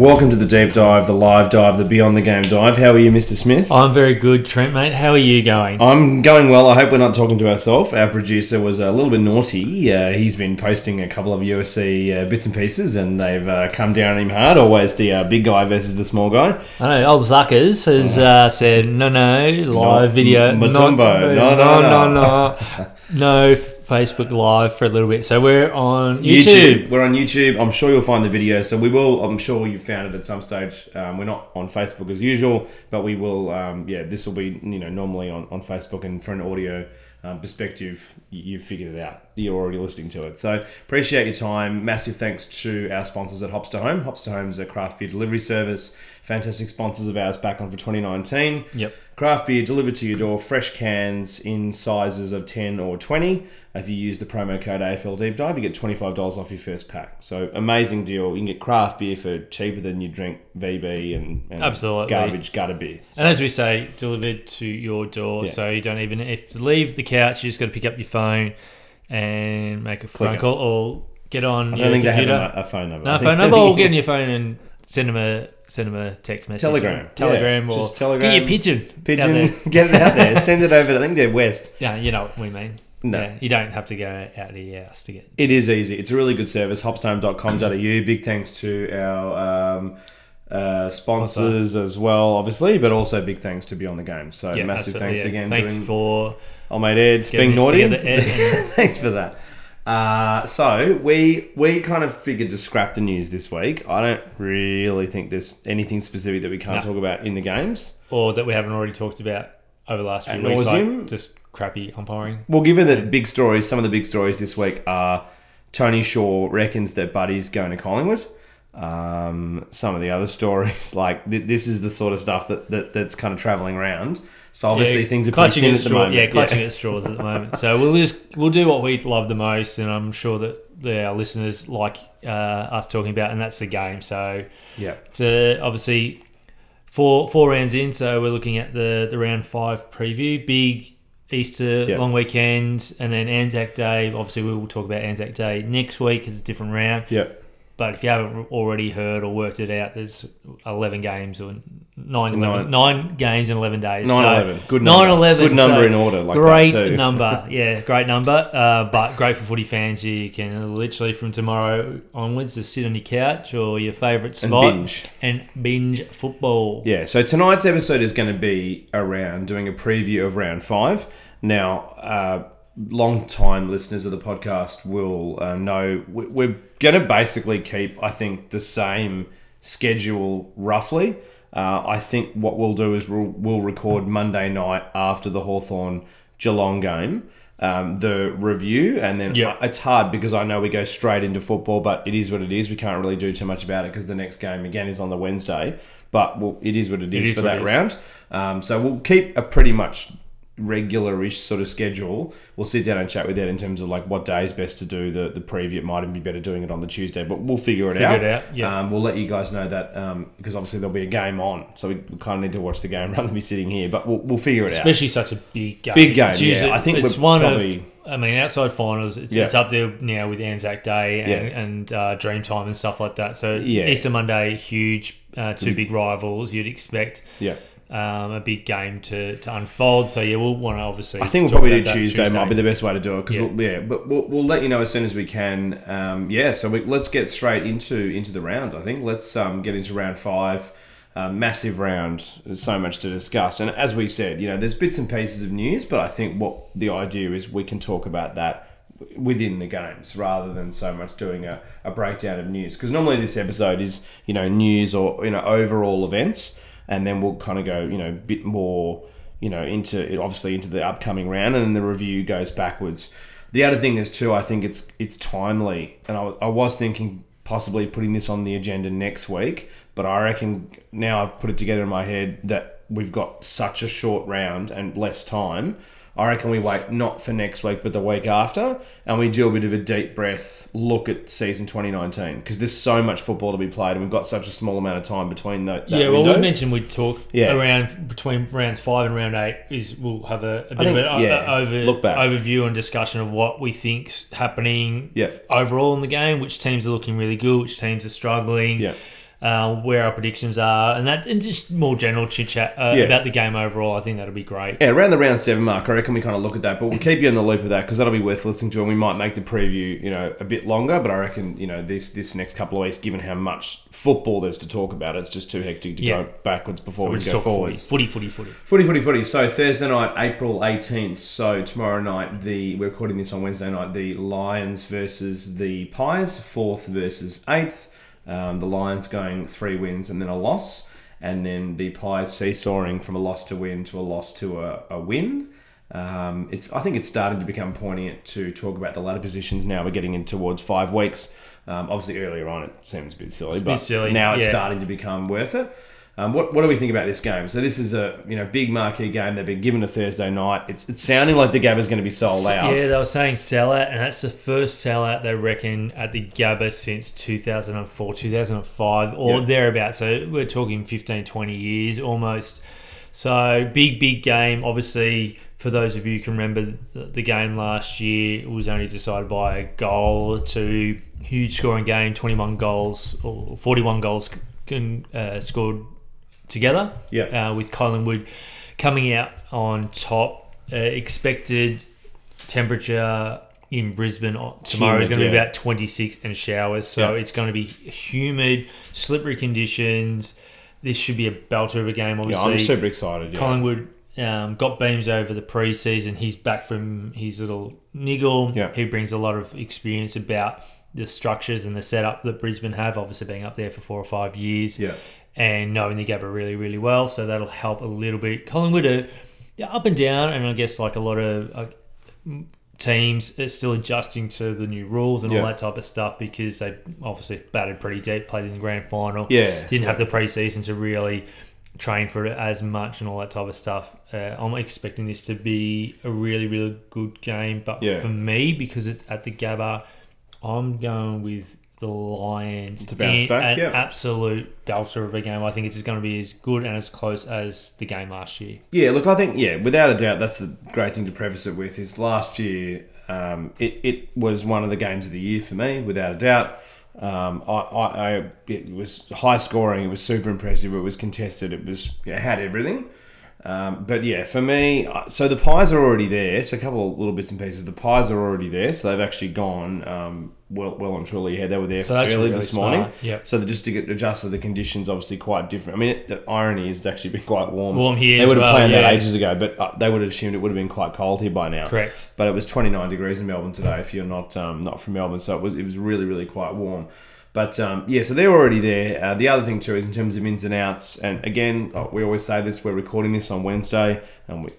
Welcome to the deep dive, the live dive, the beyond the game dive. How are you, Mr. Smith? I'm very good, Trent, mate. How are you going? I'm going well. I hope we're not talking to ourselves. Our producer was a little bit naughty. Uh, he's been posting a couple of USC uh, bits and pieces, and they've uh, come down on him hard. Always the uh, big guy versus the small guy. I know, old Zuckers has uh, said, no, no, live video. Mutombo. not- No, no, no, no. no. No Facebook Live for a little bit. So we're on YouTube. We're on YouTube. I'm sure you'll find the video. So we will. I'm sure you found it at some stage. Um, we're not on Facebook as usual, but we will. Um, yeah, this will be you know normally on, on Facebook and for an audio um, perspective, you, you've figured it out. You're already listening to it. So appreciate your time. Massive thanks to our sponsors at Hops to Home. Hops to Home is a craft beer delivery service. Fantastic sponsors of ours back on for 2019. Yep. Craft beer delivered to your door, fresh cans in sizes of 10 or 20. If you use the promo code AFL Deep Dive, you get $25 off your first pack. So, amazing deal. You can get craft beer for cheaper than you drink VB and, and Absolutely. garbage gutter beer. So, And as we say, delivered to your door. Yeah. So you don't even have to leave the couch. You just got to pick up your phone and make a phone it. call or get on I your don't think computer. they have a, a phone number. No phone number. Or get on your phone and send them a send them a text message. Telegram. Telegram, Yeah, or just Telegram. Get your pigeon. Pigeon, get it out there. Send it over. I think they're west. Yeah, you know what we mean. No. Yeah, you don't have to go out of your house to get. It is easy. It's a really good service. Hopstohome.com.au. Big thanks to our um, uh, sponsors as well, obviously, but also big thanks to Beyond the Game. So Yeah, massive thanks yeah. again. Thanks doing, for Oh, mate, Ed, being naughty. together, Ed. Thanks for that. Uh, so we we kind of figured to scrap the news this week. I don't really think there's anything specific that we can't No. talk about in the games. or that we haven't already talked about over the last few Ad weeks, nauseam? like just crappy umpiring. Well, given that big stories, some of the big stories this week are Tony Shaw reckons that Buddy's going to Collingwood. Um, some of the other stories, like th- this, is the sort of stuff that, that that's kind of traveling around. So obviously Yeah, things are clutching at thin at the straw, moment. yeah, clutching at straws at the moment. So we'll just we'll do what we love the most, and I'm sure that the, our listeners like uh, us talking about, and that's the game. So yeah. uh, obviously four four rounds in, so we're looking at the the round five preview. Big Easter Yeah. long weekend, and then Anzac Day. Obviously, we will talk about Anzac Day next week as a different round. Yeah. But if you haven't already heard or worked it out, there's 11 games or nine, Nine. 11, nine games in 11 days. 9 So- 11. Good number. 9-11, Good number so in order. Like great number. Yeah, great number. Uh, but great for footy fans. You can literally from tomorrow onwards just sit on your couch or your favourite And spot binge. and binge football. Yeah, so tonight's episode is going to be around doing a preview of round five. Now, uh, long time listeners of the podcast will uh, know we- we're going to basically keep, I think, the same schedule roughly. Uh, I think what we'll do is we'll, we'll record Monday night after the Hawthorn Geelong game. Um, the review and then Yeah. it's hard because I know we go straight into football, but it is what it is. We can't really do too much about it because the next game again is on the Wednesday. But well, it is what it is is for that round. Um, so we'll keep a pretty much regular-ish sort of schedule. We'll sit down and chat with Ed in terms of like what day is best to do the the preview. It might even be better doing it on the Tuesday, but we'll figure it Figure out. it out, yeah. Um, we'll let you guys know that um, because obviously there'll be a game on, so we, kind of need to watch the game rather than be sitting here. But we'll, we'll figure it out. Especially such a big game. Big game, It's yeah. I think it's one probably- of. I mean, outside finals, it's, Yeah. it's up there now with Anzac Day and, Yeah. and uh, Dreamtime and stuff like that. So Yeah. Easter Monday, huge, uh, two big rivals. You'd expect Yeah. Um, a big game to, to unfold. So yeah, we'll want to obviously. I think we'll probably do that Tuesday, Might be the best way to do it because Yeah. yeah. We'll, yeah, but we'll, we'll let you know as soon as we can. Um, yeah, so we, let's get straight into into the round. I think let's um, get into round five. Uh, massive round. There's so much to discuss, and as we said, you know, there's bits and pieces of news, but I think what the idea is we can talk about that within the games rather than so much doing a, a breakdown of news because normally this episode is you know news or you know overall events and then we'll kind of go you know a bit more you know into obviously into the upcoming round and then the review goes backwards. The other thing is too i think it's it's timely and i, I was thinking possibly putting this on the agenda next week but i reckon now i've put it together in my head that we've got such a short round and less time I reckon we wait not for next week, but the week after, and we do a bit of a deep breath look at season 2019 because there's so much football to be played, and we've got such a small amount of time between the, that Yeah, well, window. we mentioned we'd talk Yeah. around between rounds five and round eight. Is we'll have a, a bit think, of an yeah, over, look back. overview and discussion of what we think's happening Yeah. overall in the game. Which teams are looking really good, which teams are struggling. Yeah. Uh, where our predictions are, and that, and just more general chit chat uh, Yeah. about the game overall. I think that'll be great. Yeah, around the round seven mark, I reckon we kind of look at that, but we'll keep you in the loop of that because that'll be worth listening to, and we might make the preview, you know, a bit longer. But I reckon, you know, this this next couple of weeks, given how much football there's to talk about, it's just too hectic to Yeah. go backwards before We'll we go forwards. footy, footy, footy. Footy, footy, footy. So Thursday night, April eighteenth. So tomorrow night, the we're recording this on Wednesday night. The Lions versus the Pies, fourth versus eighth. Um, the Lions going three wins and then a loss, and then the Pies seesawing from a loss to win to a loss to a, a win. Um, it's I think it's starting to become poignant to talk about the ladder positions now. We're getting in towards five weeks. Um, obviously, earlier on it seems a bit silly, a but bit silly, now it's yeah. starting to become worth it. Um, what, what do we think about this game? So this is a you know big marquee game. They've been given a Thursday night. It's, it's sounding like the Gabba's going to be sold out. Yeah, they were saying sellout, and that's the first sellout they reckon at the Gabba since 2004, 2005, or Yeah. thereabouts. So we're talking 15, 20 years almost. So big, big game. Obviously, for those of you who can remember the, the game last year, it was only decided by a goal or two. Huge scoring game, 21 goals or 41 goals can, uh, scored together Yeah. uh, with Collingwood coming out on top. Uh, expected temperature in Brisbane tomorrow is going to be yeah. about 26 and showers, so Yeah. it's going to be humid, slippery conditions. This should be a belter of a game, Yeah, obviously. I'm super excited. Yeah. Collingwood um, got beams over the preseason. He's back from his little niggle. Yeah. He brings a lot of experience about the structures and the setup that Brisbane have, obviously being up there for four or five years Yeah. And knowing the Gabba really, really well. So that'll help a little bit. Collingwood are yeah, up and down, and I guess like a lot of uh, teams are still adjusting to the new rules and Yeah. all that type of stuff because they obviously batted pretty deep, played in the grand final. Yeah. Didn't have the preseason to really train for it as much and all that type of stuff. Uh, I'm expecting this to be a really, really good game. But Yeah. for me, because it's at the Gabba, I'm going with the Lions To bounce back, an yeah. absolute belter of a game. I think it's just going to be as good and as close as the game last year. Yeah, look, I think yeah, without a doubt, that's the great thing to preface it with. Is last year, um, it it was one of the games of the year for me, without a doubt. Um, I, I, I it was high scoring. It was super impressive. It was contested. It was it had everything. Um, but yeah, for me, uh, so the pies are already there. So a couple of little bits and pieces. The pies are already there, so they've actually gone um, well, well and truly ahead. They were there So early really this smart. morning. Yep. So just to get adjusted the conditions, obviously quite different. I mean, it, the irony is it's actually been quite warm. Warm here They would have well, planned yeah. that ages ago, but uh, they would have assumed it would have been quite cold here by now. Correct. But it was 29 degrees in Melbourne today. If you're not um, not from Melbourne, so it was it was really really quite warm. But um, yeah, so they're already there. Uh, the other thing too is in terms of ins and outs, and again, uh, we always say this. We're recording this on Wednesday, and we,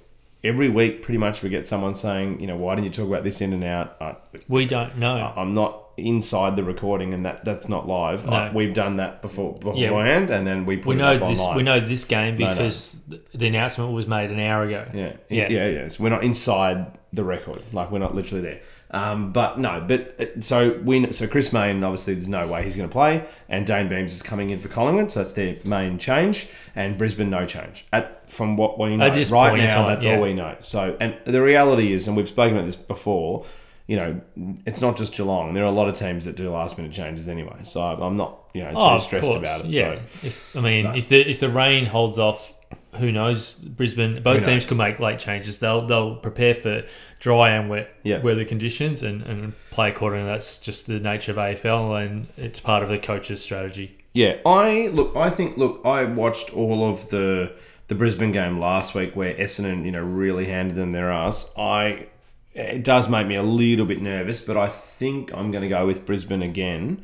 every week pretty much we get someone saying, you know, why didn't you talk about this in and out? Uh, We don't know. I'm not inside the recording, and that that's not live. No. Uh, we've done that before beforehand, and then we put we know this. online. We know this game No, no. because the announcement was made an hour ago. Yeah, Yeah. yeah, yeah. So we're not inside the record, like we're not literally there. Um, but no, but uh, so we so Chris Mayne obviously there's no way he's going to play, and Dane Beams is coming in for Collingwood, so that's their main change, and Brisbane no change. At from what we know right now, time, that's yeah. all we know. So and the reality is, and we've spoken about this before. You know, it's not just Geelong. There are a lot of teams that do last minute changes anyway. So I'm not, you know, too Oh, stressed about it. Yeah. So If, I mean, No. if the if the rain holds off, who knows? Brisbane. Both teams could make late changes. They'll they'll prepare for dry and wet Yeah. weather conditions and, and play accordingly. That's just the nature of AFL, and it's part of the coach's strategy. Yeah, I look. I think. Look, I watched all of the the Brisbane game last week where Essendon, you know, really handed them their ass. I it does make me a little bit nervous, but I think I'm going to go with Brisbane again.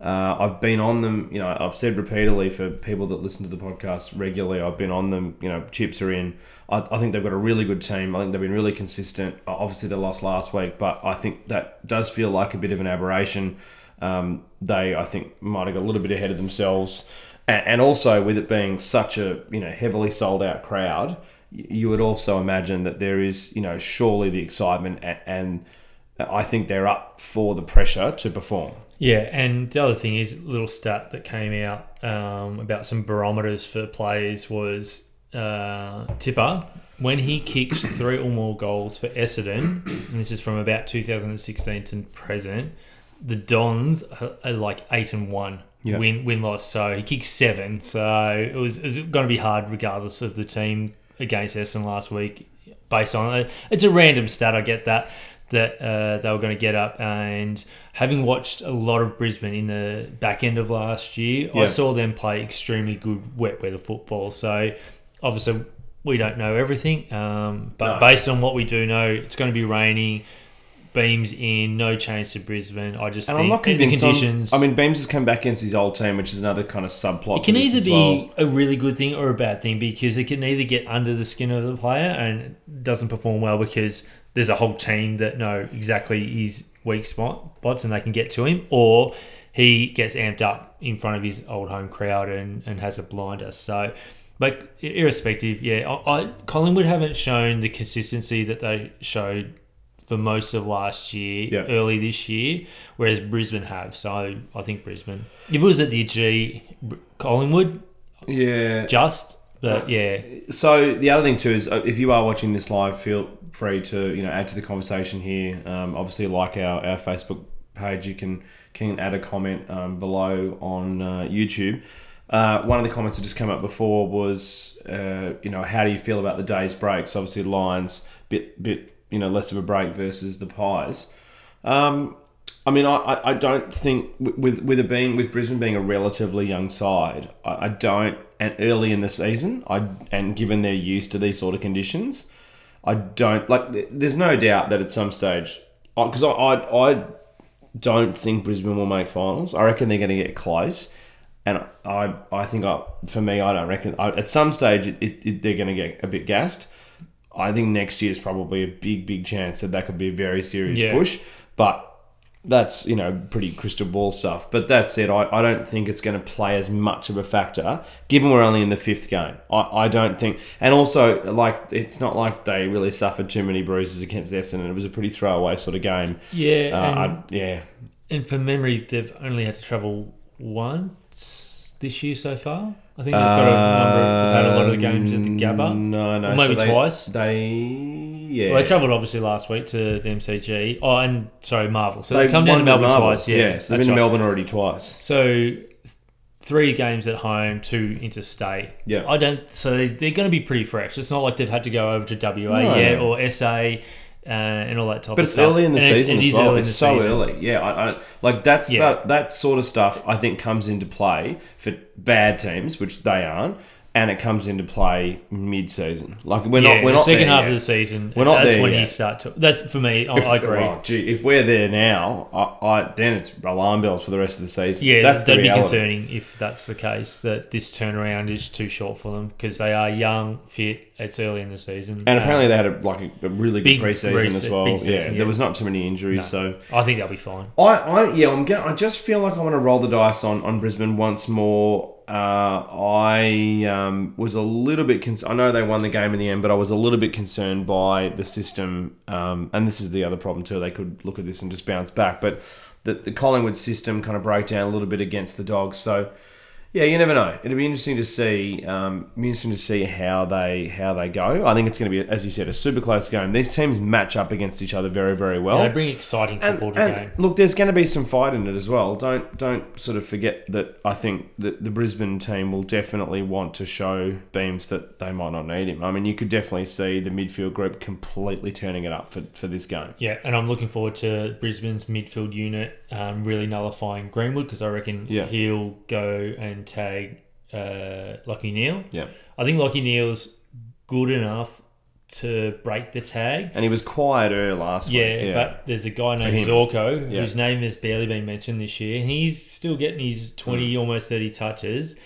Uh, I've been on them. You know, I've said repeatedly for people that listen to the podcast regularly. I've been on them. You know, chips are in. I, I think they've got a really good team. I think they've been really consistent. Obviously, they lost last week, but I think that does feel like a bit of an aberration. Um, they, I think, might have got a little bit ahead of themselves, and, and also with it being such a you know heavily sold out crowd, you would also imagine that there is you know surely the excitement, and, and I think they're up for the pressure to perform. Yeah, and the other thing is a little stat that came out um, about some barometers for players was uh, Tipper when he kicks three or more goals for Essendon, and this is from about 2016 to present. The Dons are- like eight and one win win loss. So he kicked seven. So it was, it was going to be hard regardless of the team against Essendon last week. Based on it, it's a random stat. I get that that uh, they were going to get up. And having watched a lot of Brisbane in the back end of last year, Yeah. I saw them play extremely good wet weather football. So obviously we don't know everything, um, but No. based on what we do know, it's going to be raining. Beams in, no change to Brisbane. I just And think I'm not the convinced. on- I mean, Beams has come back against his old team, which is another kind of subplot. It can either be well. a really good thing or a bad thing because it can either get under the skin of the player and doesn't perform well because there's a whole team that know exactly his weak spot spots and they can get to him, or he gets amped up in front of his old home crowd and, and has a blinder. So, but irrespective, yeah, I, I Collingwood haven't shown the consistency that they showed for most of last year, Yeah. early this year, whereas Brisbane have. So I think Brisbane. If it was at the G, Collingwood, Yeah. just, but yeah, So the other thing too is, uh, if you are watching this live, feel free to you know add to the conversation here. Um, obviously, like our, our Facebook page, you can can add a comment um, below on uh, YouTube. Uh, one of the comments that just came up before was, uh, you know, how do you feel about the day's breaks? Obviously, Lions bit bit you know less of a break versus the Pies. Um, I mean, I, I- don't think with- with with it being with Brisbane being a relatively young side, I, I don't and early in the season, I and given they're used to these sort of conditions, I don't like. There's no doubt that at some stage, because I, I I don't think Brisbane will make finals. I reckon they're going to get close, and I I think I for me I don't reckon I, at some stage it, it, they're going to get a bit gassed. I think next year is probably a big big chance that that could be a very serious Yeah. push, but that's you know pretty crystal ball stuff. But that said, I, I don't think it's going to play as much of a factor given we're only in the fifth game. I, I don't think, and also like it's not like they really suffered too many bruises against Essendon. It was a pretty throwaway sort of game. yeah, Uh, and, I, yeah, and for memory, they've only had to travel once this year so far. I think they've got a number. Of, they've had a lot of the games at the Gabba. Um, No, no, Or maybe they, twice. They yeah. Well, they travelled obviously last week to the MCG. Oh, and sorry, Marvel. So They they've come down to Melbourne twice. Yeah, so they've been to right. Melbourne already twice. So three games at home, two interstate. Yeah. I don't. So they- they're going to be pretty fresh. It's not like they've had to go over to WA No, yet or SA uh, and all that type But of it's stuff. early in the And it's- season it as is well. early in It's so season. early. Yeah, I, I, like that's Yeah. that, that sort of stuff. I think comes into play for bad teams, which they aren't, and it comes into play mid-season. Like we're yeah, not we're the not second half yet. of the season. We're not that's when yet. you start to. That's for me. I, If- I agree. oh, gee, if we're there now, I, I then it's alarm bells for the rest of the season. Yeah, that's that'd be reality. concerning if that's the case. That this turnaround is too short for them because they are young, fit. It's early in the season, And Uh, apparently they had a, like a, really good preseason as well. big yeah, yeah. there was not too many injuries, No. so I think they'll be fine. I, I yeah, I'm going I just feel like I want to roll the dice on, on Brisbane once more. Uh, I um, was a little bit. concerned. I know they won the game in the end, but I was a little bit concerned by the system. Um, and this is the other problem too. They could look at this and just bounce back, but the, the Collingwood system kind of broke down a little bit against the Dogs. So yeah, you never know. It'll be interesting to see. Um, interesting to see how they how they go. I think it's going to be, as you said, a super close game. These teams match up against each other very very well. Yeah, they bring exciting And, football to the game. look, there's going to be some fight in it as well. Don't don't sort of forget that. I think that the Brisbane team will definitely want to show Beams that they might not need him. I mean, you could definitely see the midfield group completely turning it up for, for this game. Yeah, and I'm looking forward to Brisbane's midfield unit um, really nullifying Greenwood because I reckon Yeah. he'll go and tag uh, Lachie Neale. Yeah, I think Lachie Neale's good enough to break the tag. and he was quieter last Yeah, week. Yeah, but there's a guy named. Zorko Yeah. whose name has barely been mentioned this year. He's still getting his 20, Hmm. almost 30 touches.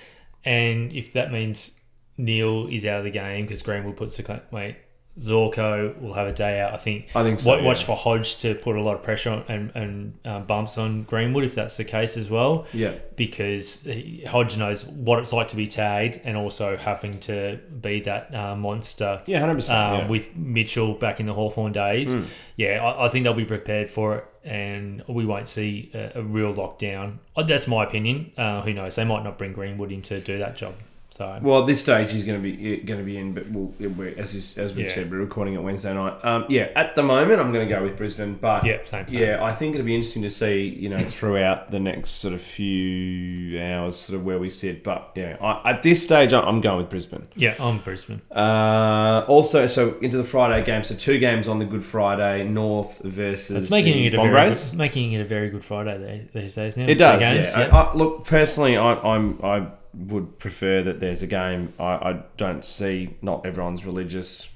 And if that means Neale is out of the game because Greenwood puts the wait, Zorko will have a day out. I think. I think so, Watch yeah. for Hodge to put a lot of pressure on and, and uh, bumps on Greenwood if that's the case as well yeah, because he- Hodge knows what it's like to be tagged and also having to be that uh, monster yeah, hundred percent. um, yeah. with Mitchell back in the Hawthorn days. Yeah, I, I think they'll be prepared for it and we won't see a, a real lockdown. Uh, That's my opinion. Uh, who knows? They might not bring Greenwood in to do that job. So Well, at this stage, he's going to be going to be in, but we'll, we're, as is, as we've Yeah. said, we're recording it Wednesday night. Um, yeah, at the moment, I'm going to go with Brisbane, but yeah, same. same. yeah, I think it'll be interesting to see, you know, throughout the next sort of few hours, sort of where we sit. But yeah, I, at this stage, I'm going with Brisbane. yeah, I'm Brisbane. Uh, also, so into the Friday game, so two games on the Good Friday, North versus It's making the it a very Bombers. good, making it a very good Friday these- days now. It does. games, yeah. I, I, look, personally, I, I'm I would prefer that there's a game. I, I don't see. Not everyone's religious.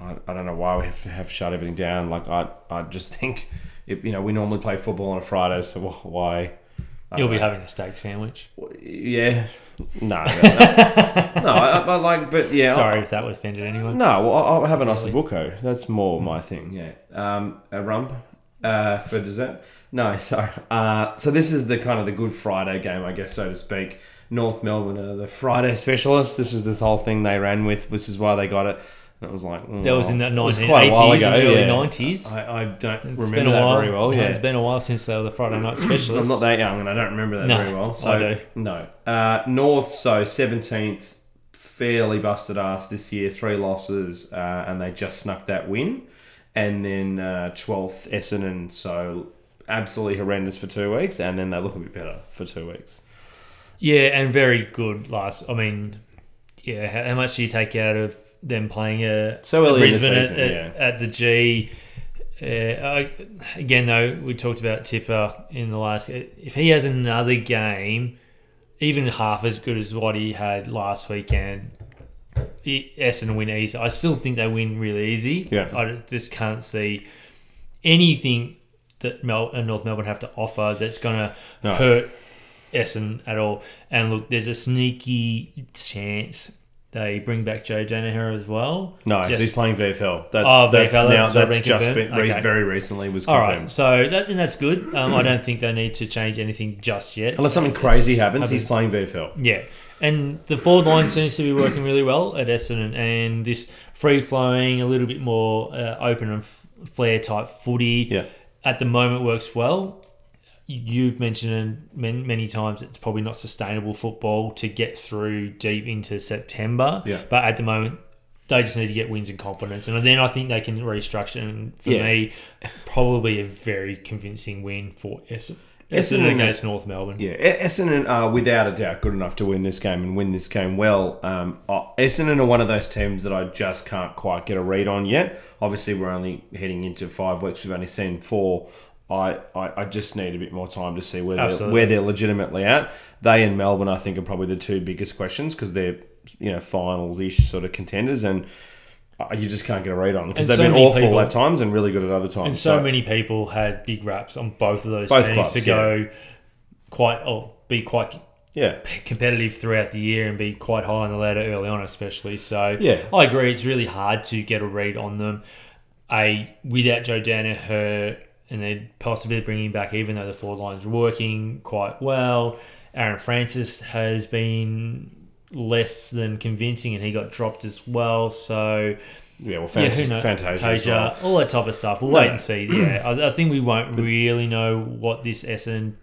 I, I don't know why we have to have shut everything down. Like I I just think, if, you know, we normally play football on a Friday, so why? You'll be know. having a steak sandwich. Yeah. No. No. no I, I like, but yeah. Sorry I, if that would offended anyone. no, well, I'll have an Really? ossobuco. That's more my thing. Yeah. Um, a rump uh, for dessert. No, sorry. Uh, so this is the kind of the Good Friday game, I guess, so to speak. North Melbourne are the Friday specialists. This is this whole thing they ran with, which is why they got it. And it was like mm, That was in the it quite a 1980s while and ago, early yeah. 90s. I, I don't It's remember that while. very well. Yeah, It's been a while since they were the Friday night specialists. I'm not that young, and I don't remember that No, very well. So I do. no, uh, North so seventeenth, fairly busted ass this year, three losses, uh, and they just snuck that win. And then twelfth Essendon, so absolutely horrendous for two weeks, and then they look a bit better for two weeks. Yeah, and very good last. I mean, yeah. How, how much do you take out of them playing a So early in the Brisbane season, at, yeah. at, at the G? Uh, I, again, though, we talked about Tipper in the last. If he has another game, even half as good as what he had last weekend, Essendon win easy. I still think they win really easy. Yeah. I just can't see anything that Mel- uh, North Melbourne have to offer that's going to No. hurt Essendon at all. And look, there's a sneaky chance they bring back Joe Daniher as well. No, Just- he's playing VFL. That, Oh, that's VFL, now that's that's just been Okay. very recently was confirmed. right, so that and that's good. Um, I don't think they need to change anything just yet. Unless something crazy It's- happens, he's playing VFL. Yeah, and the forward line seems to be working really well at Essendon, and this free flowing, a little bit more uh, open and f- flare type footy Yeah. at the moment works well. You've mentioned many, many times it's probably not sustainable football to get through deep into September. Yeah. But at the moment, they just need to get wins and confidence, and then I think they can restructure. And for Yeah. me, probably a very convincing win for Essendon, Essendon against North Melbourne. Yeah, Essendon are without a doubt good enough to win this game and win this game well. Um, uh, Essendon are one of those teams that I just can't quite get a read on yet. Obviously, we're only heading into five weeks. We've only seen four. I, I, I just need a bit more time to see where they're, where they're legitimately at. They and Melbourne, I think, are probably the two biggest questions because they're you know finals ish sort of contenders, and uh, you just can't get a read on them because they've so been awful people- at times and really good at other times. And so, many people had big raps on both of those Both teams clubs, to go quite, or be quite yeah, competitive throughout the year and be quite high on the ladder early on, especially. So Yeah. I agree. It's really hard to get a read on them. A without Joe Daniher and then possibly bringing back, even though the forward line's working quite well. Aaron Francis has been less than convincing, and he got dropped as well. So yeah. Well, yeah, who knows? Fantasia, as well. All that type of stuff. We'll No, wait and see. Yeah, I, I think we won't really know what this Essendon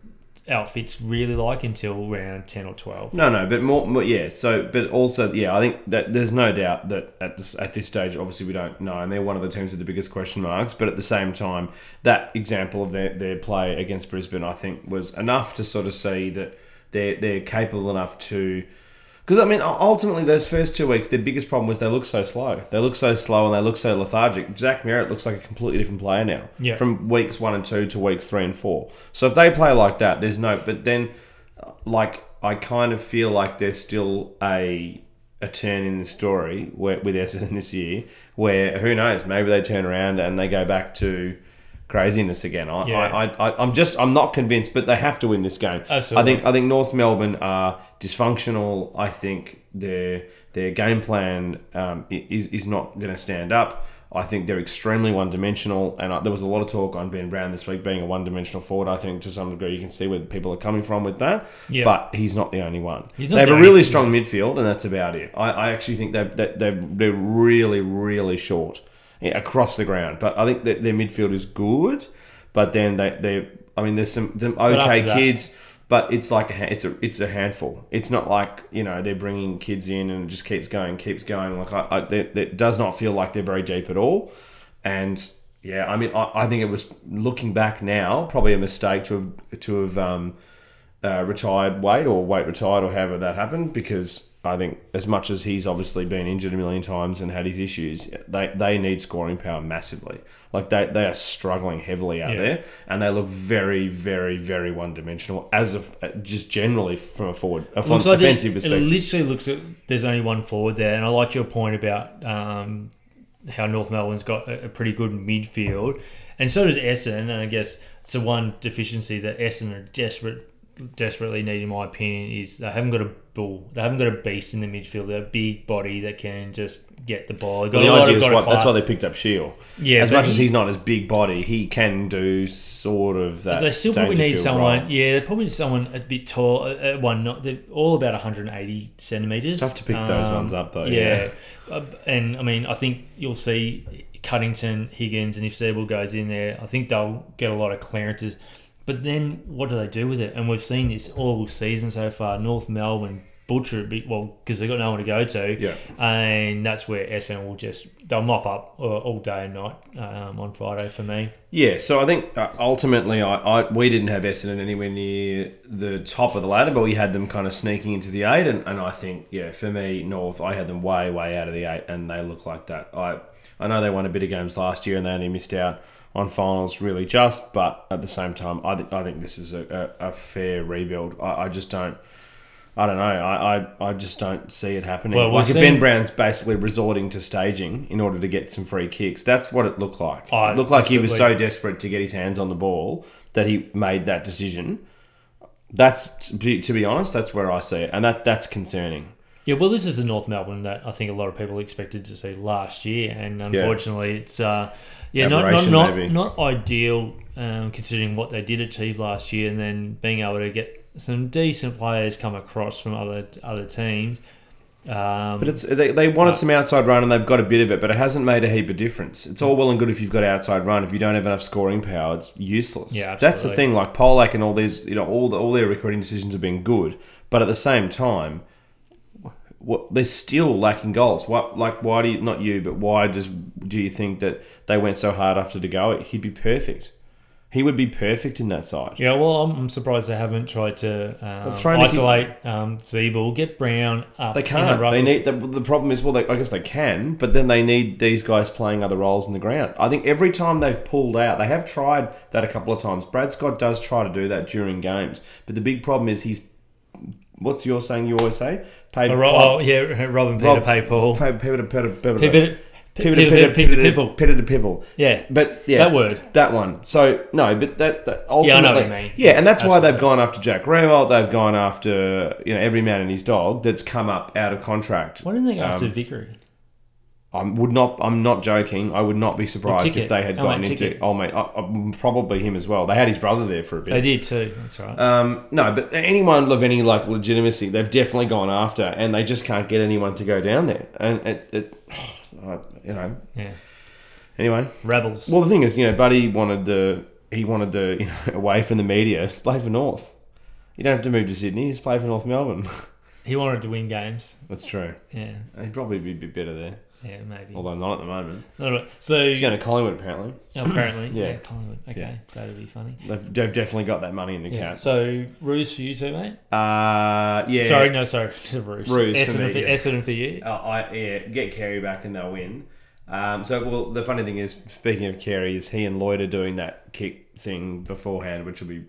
outfit's really like until round ten or twelve. No, no, but more, more, yeah. So, but also, yeah, I think that there's no doubt that at this at this stage, obviously, we don't know, and they're one of the teams with the biggest question marks. But at the same time, that example of their, their play against Brisbane, I think, was enough to sort of see that they're they're capable enough to. Because I mean, ultimately, those first two weeks, their biggest problem was they look so slow. They look so slow and they look so lethargic. Zach Merrett looks like a completely different player now. Yeah. From weeks one and two to weeks three and four. So if they play like that, there's no. But then, uh, like, I kind of feel like there's still a a turn in the story where, with Essendon this year, where who knows, maybe they turn around and they go back to craziness again. I, Yeah. I, I, I, I'm just, I'm not convinced, but they have to win this game. Absolutely. I think, I think North Melbourne are dysfunctional. I think their their game plan um, is is not going to stand up. I think they're extremely one dimensional, and uh, there was a lot of talk on Ben Brown this week being a one dimensional forward. I think to some degree you can see where people are coming from with that, Yeah. but he's not the only one. They have a really strong midfield, and that's about it. I, I actually think they're, they're, they're, really, really short across the ground, but I think that their midfield is good. But then they, they I mean, there's some, some okay that- kids. but it's like a, it's a it's a handful. It's not like you know they're bringing kids in and it just keeps going, keeps going. Like I, I it, it does not feel like they're very deep at all. And yeah, I mean, I, I think it was looking back now probably a mistake to have to have um, uh, retired Waite or Waite retired or however that happened because I think as much as he's obviously been injured a million times and had his issues, they, they need scoring power massively. Like they, they are struggling heavily out Yeah. there and they look very, very, very one dimensional as of just generally from a forward a looks like offensive it, perspective. It literally looks at there's only one forward there, and I like your point about um, how North Melbourne's got a, a pretty good midfield, and so does Essendon. And I guess it's the one deficiency that Essendon are desperate, desperately need, in my opinion, is they haven't got a bull, they haven't got a beast in the midfield. They're a big body that can just get the ball. Got the idea is what, that's why they picked up Shield. Yeah, as much as he's not as big body, he can do sort of that. They still probably need someone. role. Yeah, they probably need someone a bit tall. uh, At one, not they're all about 180 centimeters. It's tough to pick those ones up, though, Yeah, Uh, and I mean, I think you'll see Cunnington, Higgins, and if Sable goes in there, I think they'll get a lot of clearances. But then, what do they do with it? And we've seen this all season so far. North Melbourne butcher it, well, because they've got no one to go to. Yeah. And that's where SN will just they'll mop up all, all day and night um, on Friday for me. Yeah, so I think uh, ultimately, I, I we didn't have Essendon anywhere near the top of the ladder, but we had them kind of sneaking into the eight, and, and I think yeah, for me, North, I had them way way out of the eight, and they look like that. I I know they won a bit of games last year, and they only missed out on finals really just, but at the same time, I think I think this is a, a, a fair rebuild. I, I just don't. I don't know. I, I, I just don't see it happening. Well, like Ben Brown's basically resorting to staging in order to get some free kicks. That's what it looked like. Oh, it looked like he was so desperate to get his hands on the ball that he made that decision. That's to be, to be honest, that's where I see it, and that that's concerning. Yeah, well, this is the North Melbourne that I think a lot of people expected to see last year, and unfortunately, it's uh, yeah, not not not, maybe. not ideal um, considering what they did achieve last year, and then being able to get some decent players come across from other other teams. Um, But it's they, they wanted some outside run, and they've got a bit of it, but it hasn't made a heap of difference. It's all well and good if you've got outside run. If you don't have enough scoring power, it's useless. Yeah, that's the thing. Like Polec and all these, you know, all the, all their recruiting decisions have been good, but at the same time, what they're still lacking goals. What like why do you not you, but why does do you think that they went so hard after De Goey? He'd be perfect. He would be perfect in that side. yeah, well, I'm, I'm surprised they haven't tried to um, throw Nicky- isolate um, Ziebell, get Brown up. They in the can't. They need the, the problem is well, they, I guess they can, but then they need these guys playing other roles in the ground. I think every time they've pulled out, they have tried that a couple of times. Brad Scott does try to do that during games, but the big problem is he's what's your saying? You always say pay Oh, oh, yeah, Robin Peter Rob- pay Paul. pay pay to pay to pay to Peter, Pivot Peter, to pivot Peter, to Pipple. pivot to pibble. Yeah, But yeah, that word. that one. So no, but that, that ultimately, Yeah, I know what you mean. Yeah, and that's why they've Absolutely. gone after Jack Riewoldt. They've gone after you know every man and his dog that's come up out of contract. Why didn't they go after Um, Vickery? I would not. I'm not joking. I would not be surprised if they had Oh, gotten mate, into. Ticket. Oh mate, uh, uh, probably him as well. They had his brother there for a bit. They did too. That's right. Um, no, but anyone of any like legitimacy, they've definitely gone after, and they just can't get anyone to go down there. And it, it I- you know. yeah, Anyway, rebels. well, the thing is, you know, Buddy wanted the he wanted the you know away from the media, play for North. You don't have to move to Sydney. Just play for North Melbourne. he wanted to win games. That's true. Yeah, He'd probably be a bit better there, yeah, maybe. although not at the moment. All right. So He's going to Collingwood apparently. apparently, Yeah. yeah, Collingwood. Okay, Yeah. that'd be funny. They've, they've definitely got that money in the Yeah. cap. So Roos for you too, mate. Uh, yeah. Sorry, no, sorry, Roos. Roos for Essendon me, for, yeah. Essendon for you. Uh, I yeah, get Carey back and they'll win. Um, so well, the funny thing is, speaking of Carey, is he and Lloyd are doing that kick thing beforehand, which will be,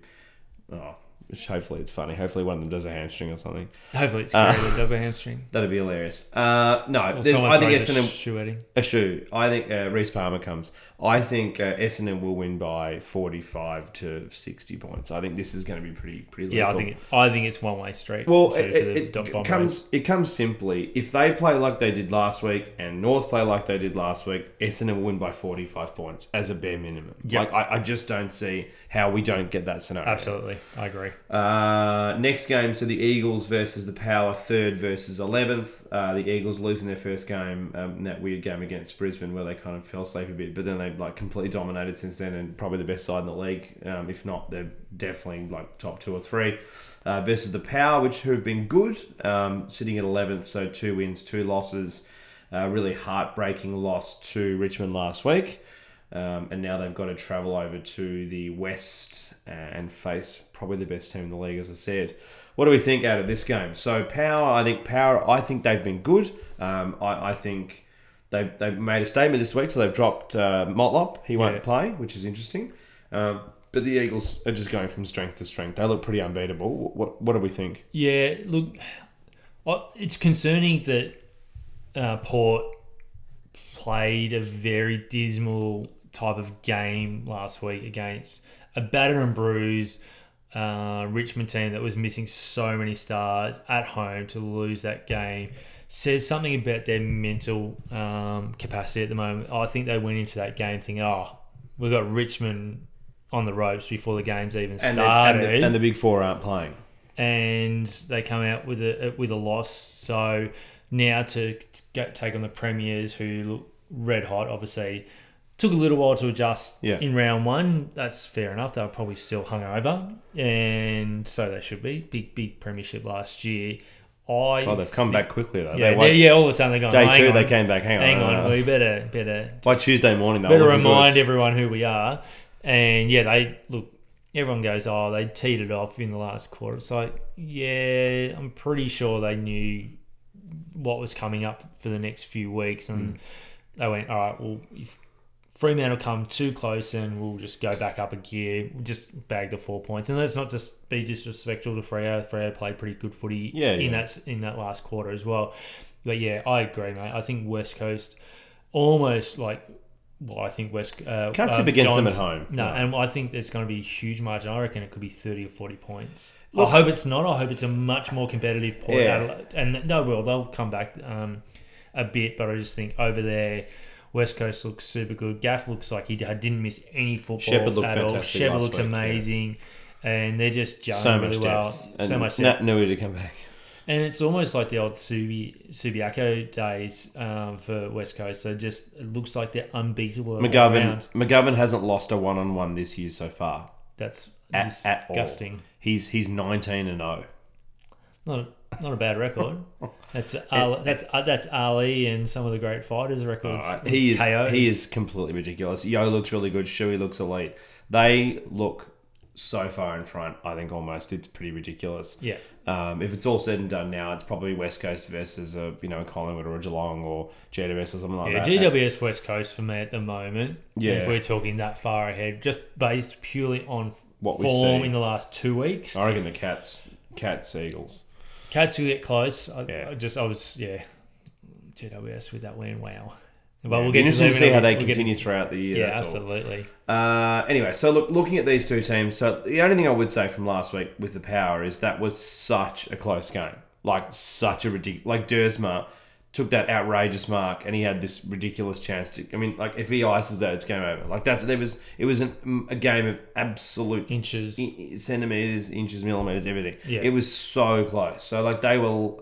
oh, which hopefully it's funny. Hopefully one of them does a hamstring or something. Hopefully it's Uh, that does a hamstring. That'd be hilarious. Uh, no, I think it's a Essendon shoe a shoe. I think uh, Reese Palmer comes. I think uh, Essendon will win by forty-five to sixty points. I think this is going to be pretty pretty. Yeah, I think I think it's one way street. Well, it, it, it comes it comes simply if they play like they did last week and North play like they did last week, Essendon will win by forty five points as a bare minimum. Yep. Like I, I just don't see how we don't get that scenario. Absolutely, I agree. Uh, next game, so the Eagles versus the Power, third versus eleventh. Uh, the Eagles losing their first game, um, in that weird game against Brisbane, where they kind of fell asleep a bit, but then like completely dominated since then, and probably the best side in the league. Um, if not, they're definitely like top two or three. Uh, versus the Power, which have been good, um, sitting at eleventh, so two wins, two losses. Uh, really heartbreaking loss to Richmond last week. Um, and now they've got to travel over to the West and face probably the best team in the league, as I said. What do we think out of this game? So Power, I think Power, I think they've been good. Um, I, I think they've, they've made a statement this week, so they've dropped uh, Motlop. He won't Yeah. play, which is interesting. Um, but the Eagles are just going from strength to strength. They look pretty unbeatable. What what do we think? Yeah, look, it's concerning that uh, Port played a very dismal type of game last week against a batter and bruise uh, Richmond team that was missing so many stars at home to lose that game. Says something about their mental um, capacity at the moment. I think they went into that game thinking, "Oh, we've got Richmond on the ropes before the game's even And, started." and, the, and the big four aren't playing. and they come out with a with a loss. So now to get, take on the premiers, who look red hot, obviously took a little while to adjust Yeah. in round one. That's fair enough. They were probably still hungover, and so they should be. Big big premiership last year. I Oh, they've come think- back quickly though. Yeah, They yeah. All of a sudden they're going. day two, on, they came back. Hang on, Hang on, uh, we better better by Tuesday morning, they better remind everyone who we are. And yeah, they look. Everyone goes, oh, they teed it off in the last quarter. It's like, yeah, I'm pretty sure they knew what was coming up for the next few weeks, and they went, all right, well, if Fremantle come too close, and we'll just go back up a gear, we'll just bag the four points. And let's not just be disrespectful to Freo. Freo played pretty good footy Yeah, in yeah. that in that last quarter as well. But yeah, I agree, mate. I think West Coast almost like well, I think West uh, Can't tip against them at home. No, No. and I think there's going to be a huge margin. I reckon it could be thirty or forty points. Look- I hope it's not. I hope it's a much more competitive Port Yeah. Adelaide, and they will. They'll come back um, a bit, but I just think over there. West Coast looks super good. Gaff looks like he didn't miss any football looked at all. last looks week, yeah. amazing, and they're just gelling so really much well. And so much Nat depth. Nui to come back. And it's almost like the old Subi Subiaco days um, for West Coast. So just it looks like they're unbeatable. McGovern. McGovern hasn't lost a one on one this year so far. That's At, at all. disgusting. He's he's nineteen and zero. Not a, not a bad record. That's Ali, that's uh, that's Ali and some of the great fighters records. Alright, He is KOs. he is completely ridiculous. Yeo looks really good. Shuey looks elite. They look so far in front. I think almost it's pretty ridiculous. Yeah. Um, if it's all said and done now, it's probably West Coast versus a you know Collingwood or a Geelong or GWS or something like Yeah, that. GWS West Coast for me at the moment. Yeah. If we're talking that far ahead, just based purely on What form in the last two weeks. I reckon the Cats, Cats, Eagles. Cats will get close. I, Yeah. I just I was yeah, GWS with that win. Wow. But Yeah, we'll get interesting to them see how they we'll continue into- throughout the year. Yeah, absolutely. Uh, anyway, so look, looking at these two teams, so the only thing I would say from last week with the Power is that was such a close game, like such a ridiculous. Like Dersma took that outrageous mark, and he had this ridiculous chance to. I mean, like if he ices that, it's game over. Like that's there was it was an, a game of absolute Inches. i- centimeters, inches, millimeters, everything. Yeah. It was so close. So like they were.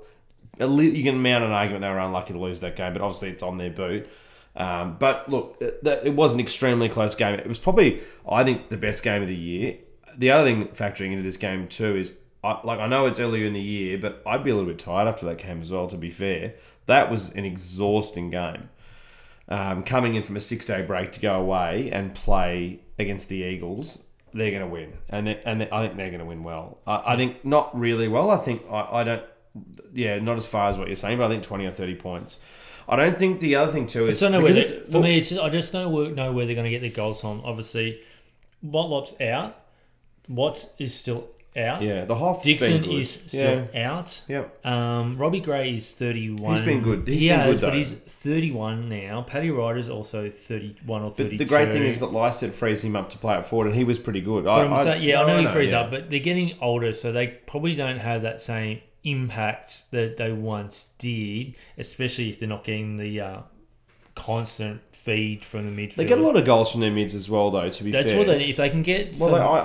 You can mount an argument they were unlucky to lose that game, but obviously it's on their boot. Um, but look, it, it was an extremely close game. It was probably, I think, the best game of the year. The other thing factoring into this game too is, I, like, I know it's earlier in the year, but I'd be a little bit tired after that game as well. To be fair, that was an exhausting game. Um, coming in from a six-day break to go away and play against the Eagles, they're going to win, and they, and they, I think they're going to win well. I, I think not really well. I think I, I don't. Yeah, not as far as what you're saying, but I think twenty or thirty points. I don't think the other thing too is just don't know where because it's- for me. It's just, I just don't know where they're going to get their goals from. Obviously, Motlop's out. Watts is still out. Yeah, the half Dixon been good. is still out. yeah. Um, Robbie Gray is 31. He's been good. He's he been has, good, but he's 31 now. Paddy Ryder's also 31 or But 32. the great thing is that Lycett frees him up to play at forward, and he was pretty good. But I, I'm saying, yeah, I know he frees yeah. up, but they're getting older, so they probably don't have that same impact that they once did, especially if they're not getting the uh, constant feed from the midfield. They get a lot of goals from their mids as well, though. To be fair. That's fair, what they need. If they can get Well, some I- I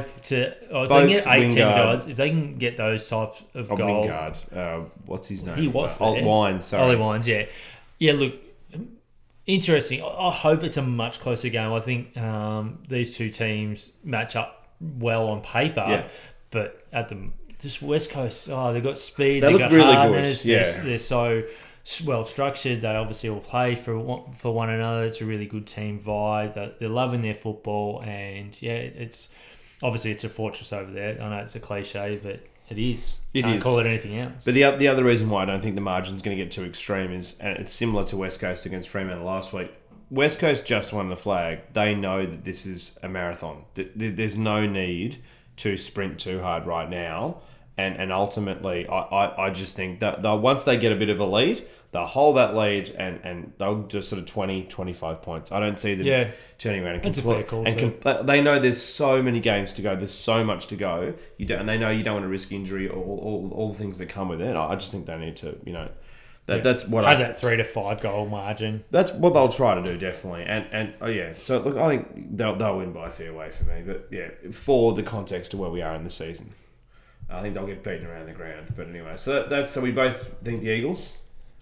five to, oh, if they can get eight, ten guys, if they can get those types of Oh, goals, Wingard. Uh, what's his name? He was uh, Old there. Wine. Sorry. Ollie Wines, yeah, yeah. Look, interesting. I I hope it's a much closer game. I think um, these two teams match up well on paper, Yeah. but at the just West Coast, oh, they've got speed. They They look got really good, yeah. They're, they're so well structured. They obviously all play for one, for one another. It's a really good team vibe. They're, they're loving their football, and yeah, it's obviously it's a fortress over there. I know it's a cliche, but it is. It Can't is. call it anything else. But the, the other reason why I don't think the margin's going to get too extreme is, and it's similar to West Coast against Fremantle last week. West Coast just won the flag. They know that this is a marathon. Th- th- There's no need to sprint too hard right now. And, and ultimately, I, I, I just think that they'll, once they get a bit of a lead, they'll hold that lead and, and they'll just sort of 20, 25 points. I don't see them Yeah. turning around and fair call, and too. com- they know there's so many games to go. There's so much to go. You don't, and they know you don't want to risk injury or all, all, all the things that come with it. I just think they need to, you know, that, Yeah. that's what I have I, that three to five goal margin. that's what they'll try to do definitely. And and oh yeah, so look, I think they'll they'll win by a fair way for me. But yeah, for the context of where we are in the season, I think they'll get beaten around the ground. But anyway, so that, that's so we both think the Eagles.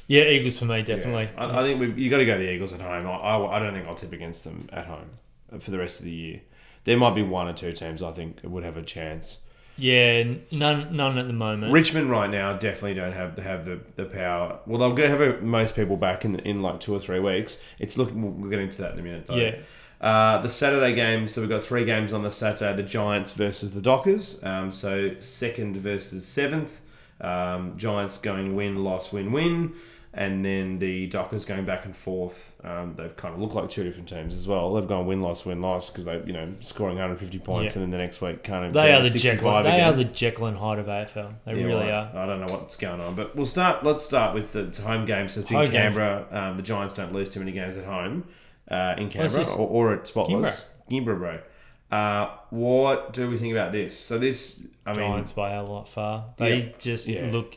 Yeah, Eagles for me definitely. Yeah. I, I think we've, you got to go the Eagles at home. I, I, I don't think I'll tip against them at home uh, for the rest of the year. There might be one or two teams I think would have a chance. Yeah, none none at the moment. Richmond right now definitely don't have have the, the power. Well, they'll have most people back in in like two or three weeks. It's looking. We'll get into that in a minute though. yeah, Uh, the Saturday games. So we've got three games on the Saturday: the Giants versus the Dockers. Um, so second versus seventh. Um, Giants going win, loss, win, win, and then the Dockers going back and forth. Um, they've kind of looked like two different teams as well. They've gone win, loss, win, loss because they, you know, scoring 150 points, Yeah. and then the next week kind of they are the Jekyll. They again. are the Jekyll and Hyde of AFL. They Yeah, really well, are. I don't know what's going on, but we'll start. Let's start with the home games. So it's in Home games. Canberra. Um, the Giants don't lose too many games at home uh, in Canberra or, or at Spotless. Canberra, bro. Uh, what do we think about this? So this, I mean, Giants by a lot far. They Yeah. just Yeah. look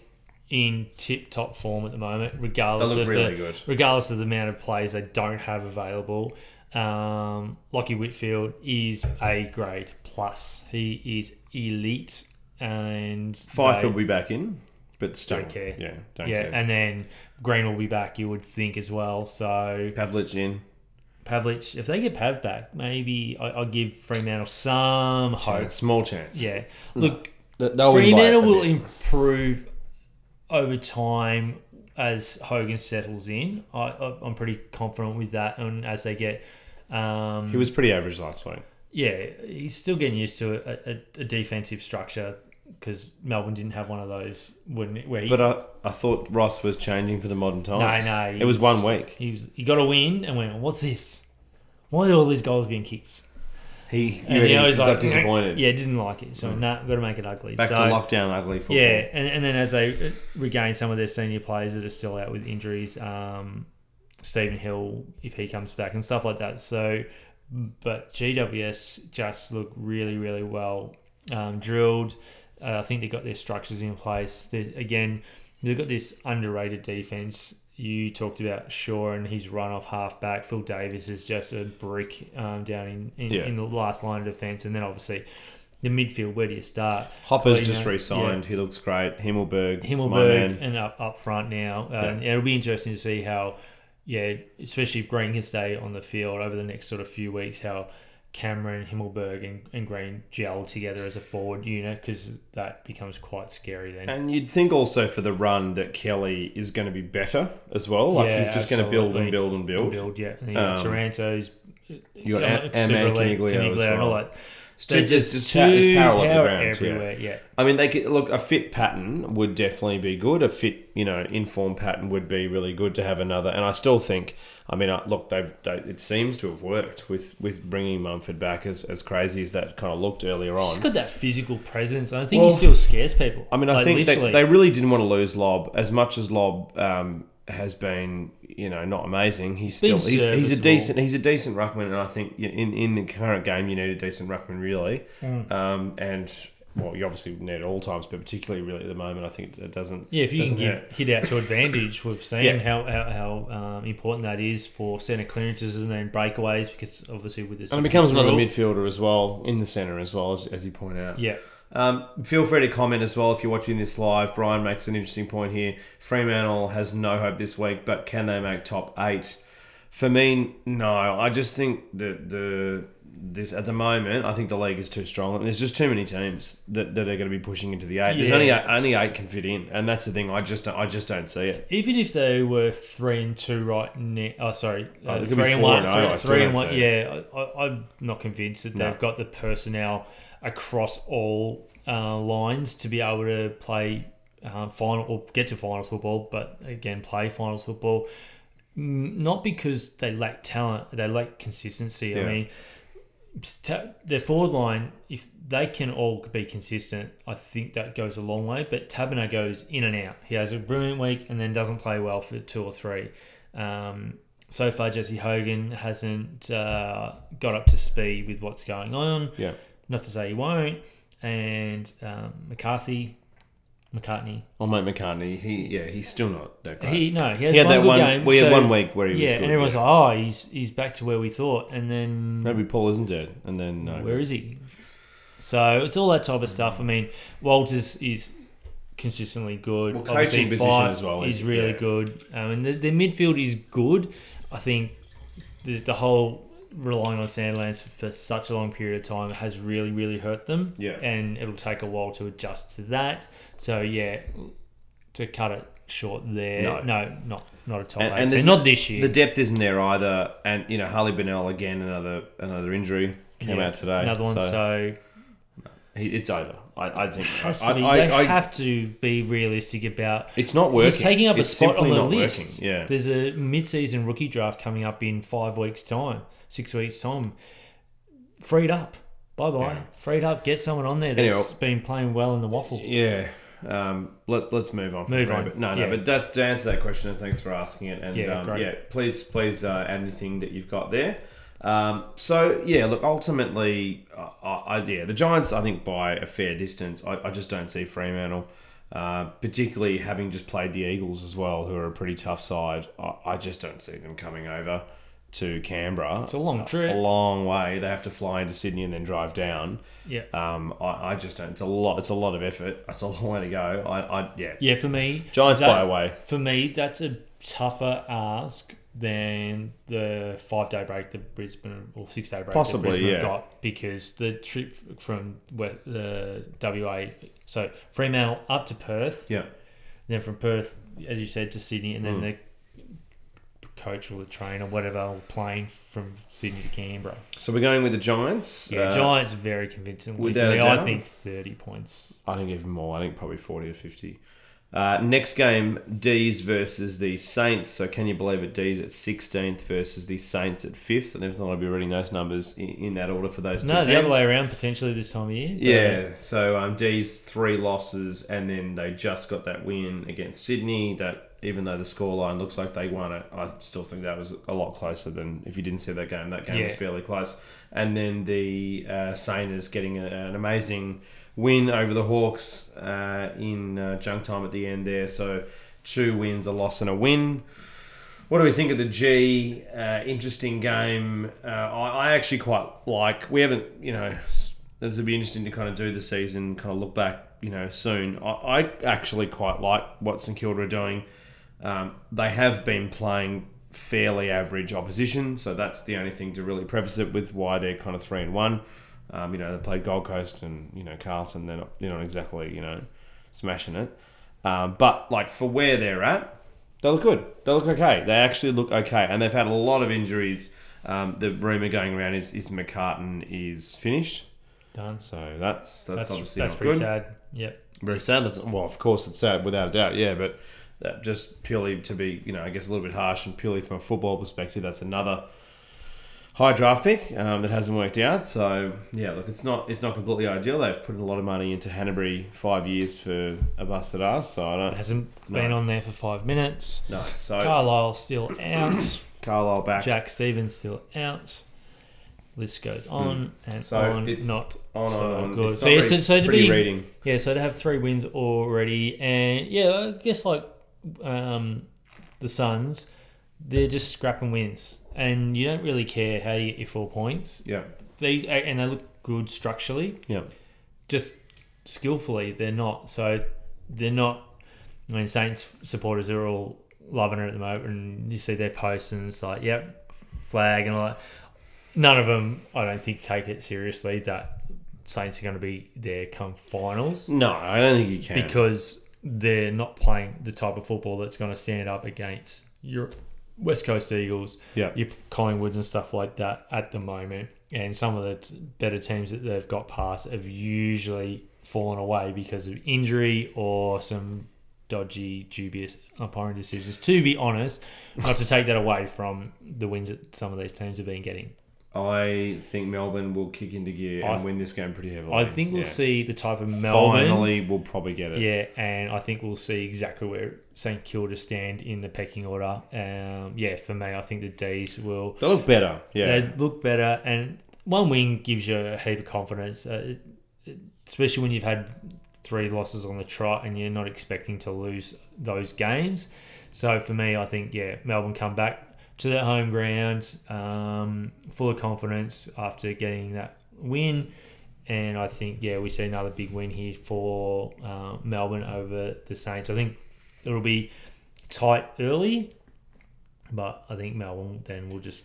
in tip top form at the moment, regardless of really the good. regardless of the amount of players they don't have available. Um, Lachie Whitfield is a grade plus. He is elite and Fyfe will be back in, but still, Don't care. Yeah, don't yeah, care. and then Green will be back. You would think as well. So Pavlich in. Pavlich, if they get Pav back, maybe I, I'll give Fremantle some hope. Chance, small chance. Yeah, look, Th- they'll Fremantle will bit. improve over time as Hogan settles in. I, I, I'm pretty confident with that, and as they get, um, He was pretty average last week. yeah, he's still getting used to a, a, a defensive structure because Melbourne didn't have one of those when where he, But I, I thought Ross was changing for the modern times. no, no. it was one week. he was he got a win and went, what's this? Why are all these goals being kicked? He, And he he was got like, disappointed. Yeah, didn't like it. So Mm. nah, got to make it ugly. Back so, to lockdown ugly football. Yeah, and, and then as they uh, regain some of their senior players that are still out with injuries, um, Stephen Hill, if he comes back and stuff like that. So, but GWS just look really, really well um, drilled. Uh, I think they've got their structures in place. They, again, they've got this underrated defense. You talked about Shaw and his run off half back. Phil Davis is just a brick um, down in, in, Yeah. in the last line of defence. And then obviously the midfield, where do you start? Hopper's Well, you just know, re-signed. He looks great. Himmelberg, Himmelberg and up, up front now. Uh, and it'll be interesting to see how, yeah, especially if Green can stay on the field over the next sort of few weeks, how Cameron, Himmelberg, and, and Green gel together as a forward unit because that becomes quite scary then. And you'd think also for the run that Kelly is going to be better as well. Like Yeah, he's just going to build and build and build. build, yeah. And you Um, Taranto's, You got Am- Am- Super and Elite, Coniglio as and all well. that. They're just just there's too power on the ground, everywhere. Yeah. I mean, they could look a fit pattern would definitely be good. A fit, you know, informed pattern would be really good to have another. And I still think, I mean, uh, look, they've they, it seems to have worked with with bringing Mumford back as as crazy as that kind of looked earlier He's on. got that physical presence. I think Well, he still scares people. I mean, I Like, think they, literally. they really didn't want to lose Lobb as much as Lobb um, has been, you know, not amazing. He's still he's, he's a decent he's a decent ruckman, and I think in in the current game you need a decent ruckman really. Mm. Um, and well, you obviously need at all times, but particularly really at the moment, I think it doesn't. Yeah, if you can hurt. hit out to advantage, we've seen Yeah. how how, how um, important that is for centre clearances and then breakaways because obviously with this And it becomes another midfielder as well in the centre as well as, as you point out. Yeah, Um, feel free to comment as well if you're watching this live. Brian makes an interesting point here. Fremantle has no hope this week, but can they make top eight? For me, no. I just think that the this at the moment, I think the league is too strong. And there's just too many teams that, that are going to be pushing into the eight. There's only eight, only eight can fit in, and that's the thing. I just don't, I just don't see it. even if they were three and two right now, oh sorry, Oh, uh, be three and one, and oh, three, and one. Yeah, I, I, I'm not convinced that No. they've got the personnel across all uh, lines to be able to play um, final or get to finals football, but again, play finals football. Mm, Not because they lack talent, they lack consistency. I mean, their forward line, if they can all be consistent, I think that goes a long way. But Tabiner goes in and out. He has a brilliant week and then doesn't play well for two or three. Um, so far, Jesse Hogan hasn't uh, got up to speed with what's going on. Yeah. Not to say he won't. And um, McCarthy, McCartney, Oh, mate McCartney, he yeah, he's still not that great. he no, he has he had one that good one. game. we had one week where he was yeah, good. and everyone's yeah. like, oh, he's he's back to where we thought, and then maybe Paul isn't dead, and then no. where is he? So it's all that type of stuff. I mean, Walters is consistently good. Well, Obviously, coaching position as well is- really yeah. good. Um, and the, the midfield is good. I think the, the whole relying on Sandlands for such a long period of time has really, really hurt them. Yeah. And it'll take a while to adjust to that. So, yeah, to cut it short there. No. No, not not a top And- and So not this year. The depth isn't there either, and you know Harley Bennell again another another injury came Yeah, out today. Another one. so So, it's over. I, I think I, I- they I- have to be realistic about it's not working. He's taking up it's a spot on the list. Working. Yeah, There's a mid-season rookie draft coming up in five weeks' time, six weeks' time. Freed up. Bye bye. Yeah. Freed up. Get someone on there that's been playing well in the WAFL. yeah. Um, let, let's move on. From Move on. No, no. Yeah. But that's to answer that question, and thanks for asking it. And Yeah, um, great. yeah, please, please uh, add anything that you've got there. Um, so yeah, look, ultimately, uh, I, I, yeah, the Giants, I think by a fair distance, I, I just don't see Fremantle, uh, particularly having just played the Eagles as well, who are a pretty tough side. I, I just don't see them coming over to Canberra. It's a long trip. a long way. They have to fly into Sydney and then drive down. Yeah. Um, I, I just don't. It's a lot. It's a lot of effort. It's a long way to go. I, I yeah. Yeah, for me, Giants that- by way. For me, that's a tougher ask than the five day break the Brisbane or six day break Possibly, Brisbane yeah. got because the trip from where, the WA, so Fremantle up to Perth, Yeah. then from Perth, as you said, to Sydney, and then Mm. the coach or the train or whatever plane from Sydney to Canberra. So we're going with the Giants. Yeah, Uh, Giants very convincingly. without me, I think thirty points. I think even more. I think probably forty or fifty. Uh, next game, D's versus the Saints. So can you believe it? D's at 16th versus the Saints at 5th. And everything I'll be reading those numbers in, in that order for those two No, the other way around potentially this time of year. Yeah, so um, D's three losses, and then they just got that win against Sydney. That even though the scoreline looks like they won it, I still think that was a lot closer than if you didn't see that game. That game was fairly close. And then the uh, Sainers getting a, an amazing win over the Hawks uh, in uh, junk time at the end there. So two wins, a loss, and a win. What do we think of the G? Uh, interesting game. Uh, I, I actually quite like. We haven't, you know, this would be interesting to kind of do the season, kind of look back, you know, soon. I, I actually quite like what St Kilda are doing. Um, they have been playing fairly average opposition, so that's the only thing to really preface it with why they're kind of three and one. Um, you know, they played Gold Coast and you know Carlton. They're not, they're not exactly you know smashing it, um, but like for where they're at, they look good. They look okay. They actually look okay, and they've had a lot of injuries. Um, the rumor going around is is McCartin is finished, Done. so that's that's, That's obviously that's not pretty good. sad. Yep. Very sad. That's well, of course, it's sad without a doubt. Yeah, but that just purely to be, you know, I guess a little bit harsh and purely from a football perspective, that's another high draft pick um, that hasn't worked out. So yeah, look, it's not it's not completely ideal. They've put in a lot of money into Hannebery five years for a busted ass. So I don't Hasn't No. been on there for five minutes. no. So Carlisle still out. Carlisle back. Jack Stevens still out. list goes on and So on, it's not On, so on, good. It's So, not yeah, so to be reading. yeah, so to have three wins already, and yeah, I guess like um, the Suns, they're just scrapping wins, and you don't really care how you get your four points. Yeah, They and they look good structurally, yeah. just skillfully they're not. So they're not. I mean, Saints supporters are all loving it at the moment, and you see their posts, and it's like, yep, flag and all that. None of them, I don't think, take it seriously that Saints are going to be there come finals No, I don't think you can. because they're not playing the type of football that's going to stand up against your West Coast Eagles, yeah, your Collingwoods and stuff like that at the moment. And some of the t- better teams that they've got past have usually fallen away because of injury or some dodgy, dubious umpiring decisions. To be honest, not to take that away from the wins that some of these teams have been getting. I think Melbourne will kick into gear and I- win this game pretty heavily. I think we'll Yeah. see the type of Melbourne. Finally, we'll probably get it. Yeah, and I think we'll see exactly where St Kilda stand in the pecking order. Um, yeah, for me, I think the D's will. They look better. Yeah, They look better, and one win gives you a heap of confidence, uh, especially when you've had three losses on the trot and you're not expecting to lose those games. So for me, I think yeah, Melbourne come back to their home ground, um, full of confidence after getting that win. And I think, yeah, we see another big win here for uh, Melbourne over the Saints. I think it'll be tight early, but I think Melbourne then will just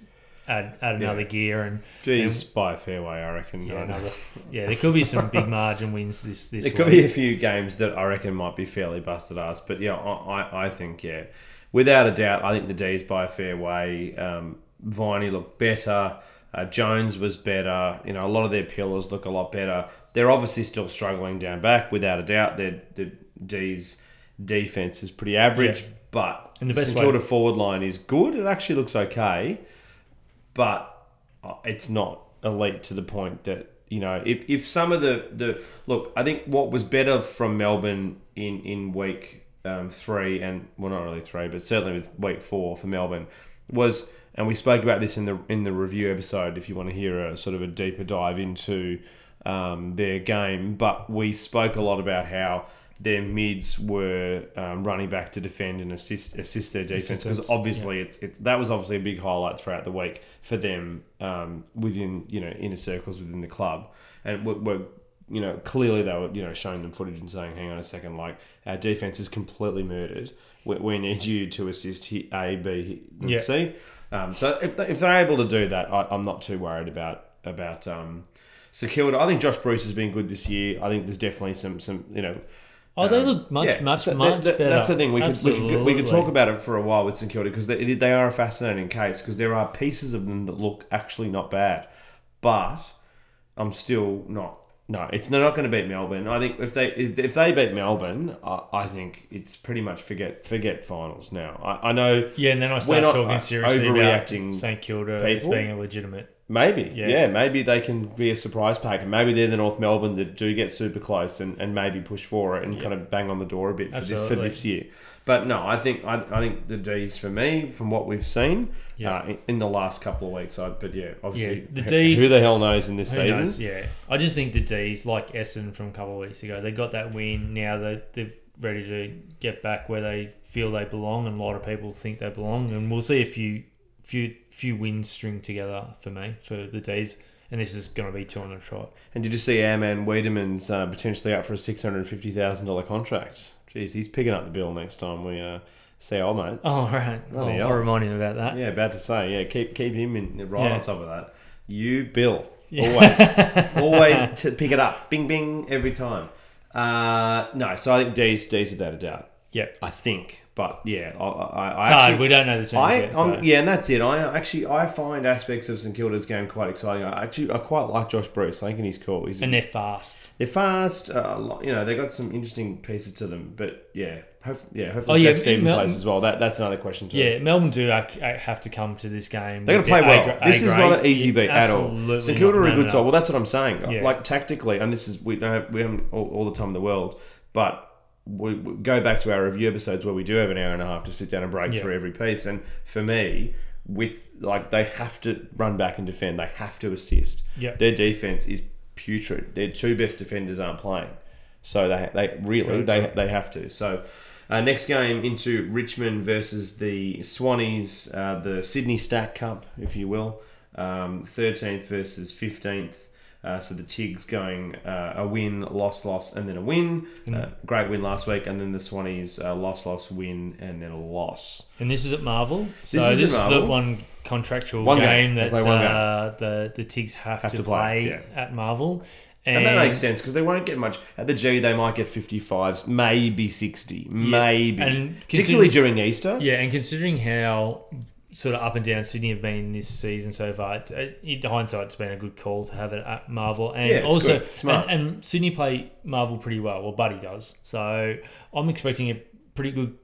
add add another Yeah. gear and Geez, by a fair way, I reckon. yeah, another yeah. There could be some big margin wins this this. There could be a few games that I reckon might be fairly busted ass, but yeah, I, I, I think yeah, without a doubt, I think the D's by a fair way. Um, Viney looked better. Uh, Jones was better. You know, a lot of their pillars look a lot better. They're obviously still struggling down back, without a doubt. Their the D's defense is pretty average, Yeah. but And the best St Kilda forward line is good. It actually looks okay, but uh, it's not elite to the point that you know if, if some of the the look I think what was better from Melbourne in in week um, three and well not really three but certainly with week four for Melbourne was and we spoke about this in the in the review episode if you want to hear a sort of a deeper dive into um, their game but we spoke a lot about how their mids were um, running back to defend and assist assist their defense because obviously it's, it's that was obviously a big highlight throughout the week for them um, within you know inner circles within the club. And we're, we're you know clearly they were you know showing them footage and saying hang on a second like our defense is completely murdered we, we need you to assist A B and Yeah. C um, so if, they, if they're able to do that I, I'm not too worried about about um, Kilda. I think Josh Bruce has been good this year. I think there's definitely some some you know Oh, they um, look much, yeah, much, so much that- that- better. That's the thing. We could, we, could, we could talk about it for a while with St Kilda because they, they are a fascinating case because there are pieces of them that look actually not bad, but I'm still not. No, it's they're not going to beat Melbourne. I think if they if, they beat Melbourne, I, I think it's pretty much forget forget finals now. I, I know Yeah, and then I start talking uh, seriously about St Kilda as being a legitimate. Maybe, Yeah. yeah. maybe they can be a surprise pack, and maybe they're the North Melbourne that do get super close and, and maybe push for it and kind of bang on the door a bit for this, for this year. But no, I think I, I think the D's for me from what we've seen Yeah. uh, in, in the last couple of weeks. I, but yeah, obviously, Yeah, the who- Ds- who the hell knows in this season? knows? Yeah, I just think the D's like Essen from a couple of weeks ago. They got that win. Now that they're ready to get back where they feel they belong, and a lot of people think they belong. And we'll see a few, few, few wins string together for me for the D's. And this is going to be two on a trot. And did you see our man Wiedemann's uh, potentially up for a six hundred fifty thousand dollar contract? Jeez, he's picking up the bill next time we uh, see old mate. Oh, all right. I'll, I'll remind him about that. Yeah, about to say, yeah, keep keep him in right Yeah. on top of that. You, Bill, Yeah. always, always to pick it up, bing bing every time. Uh, no, so I think D's D's without a doubt. Yeah. I think, but yeah, I, I, I It's hard. actually, We don't know the team. I, yet. So. Yeah, and that's it. I actually I find aspects of St Kilda's game quite exciting. I actually I quite like Josh Bruce. I think he's cool. He's and they're fast. they're fast. Uh, you know, they got some interesting pieces to them. But yeah, hope, yeah, Oh, hopefully yeah, Jack Stephen Melton- plays as well. That that's another question too. Yeah, Melbourne do have to come to this game. They're going to play well. A this A is not an easy beat at all. St Kilda are a good side. Well, that's what I'm saying. Yeah. Like tactically, and this is we don't have, we haven't all, all the time in the world, but we, we go back to our review episodes where we do have an hour and a half to sit down and break Yeah. through every piece. And for me, with like they have to run back and defend. They have to assist. Yeah. Their defense is putrid. Their two best defenders aren't playing, so they they really they they have to. So. Uh, next game into Richmond versus the Swannies, uh, the Sydney Stack Cup, if you will. Um, 13th versus 15th. Uh, so the Tigs going uh, a win, loss, loss, and then a win. Uh, great win last week, and then the Swannies uh, loss, loss, win, and then a loss. And this is at Marvel. So is this is the one contractual One game, game. That one uh, the the Tigs have, Have to, to play, play, at Marvel. And, that makes sense because they won't get much. At the G, they might get 55s, maybe 60, maybe. And Particularly during Easter. Yeah, and considering how sort of up and down Sydney have been this season so far, it, it, in hindsight, it's been a good call to have it at Marvel. And Yeah, also. And, and Sydney play Marvel pretty well. Well, Buddy does. So I'm expecting a pretty good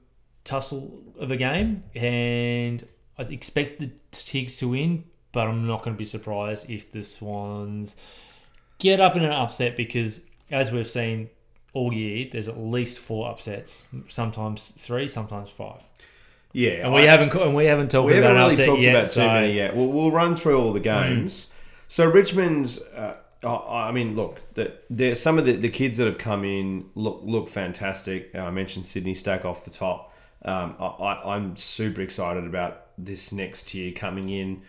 tussle of a game, and I expect the Tigs to win. But I'm not going to be surprised if the Swans get up in an upset because, as we've seen all year, there's at least four upsets, sometimes three, sometimes five. Yeah. And we I- haven't and we haven't talked we about haven't an really talked yet. about so Mm. too many yet. We'll, we'll run through all the games. So Richmond's, uh, I I mean, look, the, some of the, the kids that have come in look look fantastic. Uh, I mentioned Sydney Stack off the top. Um, I, I'm super excited about this next year coming in,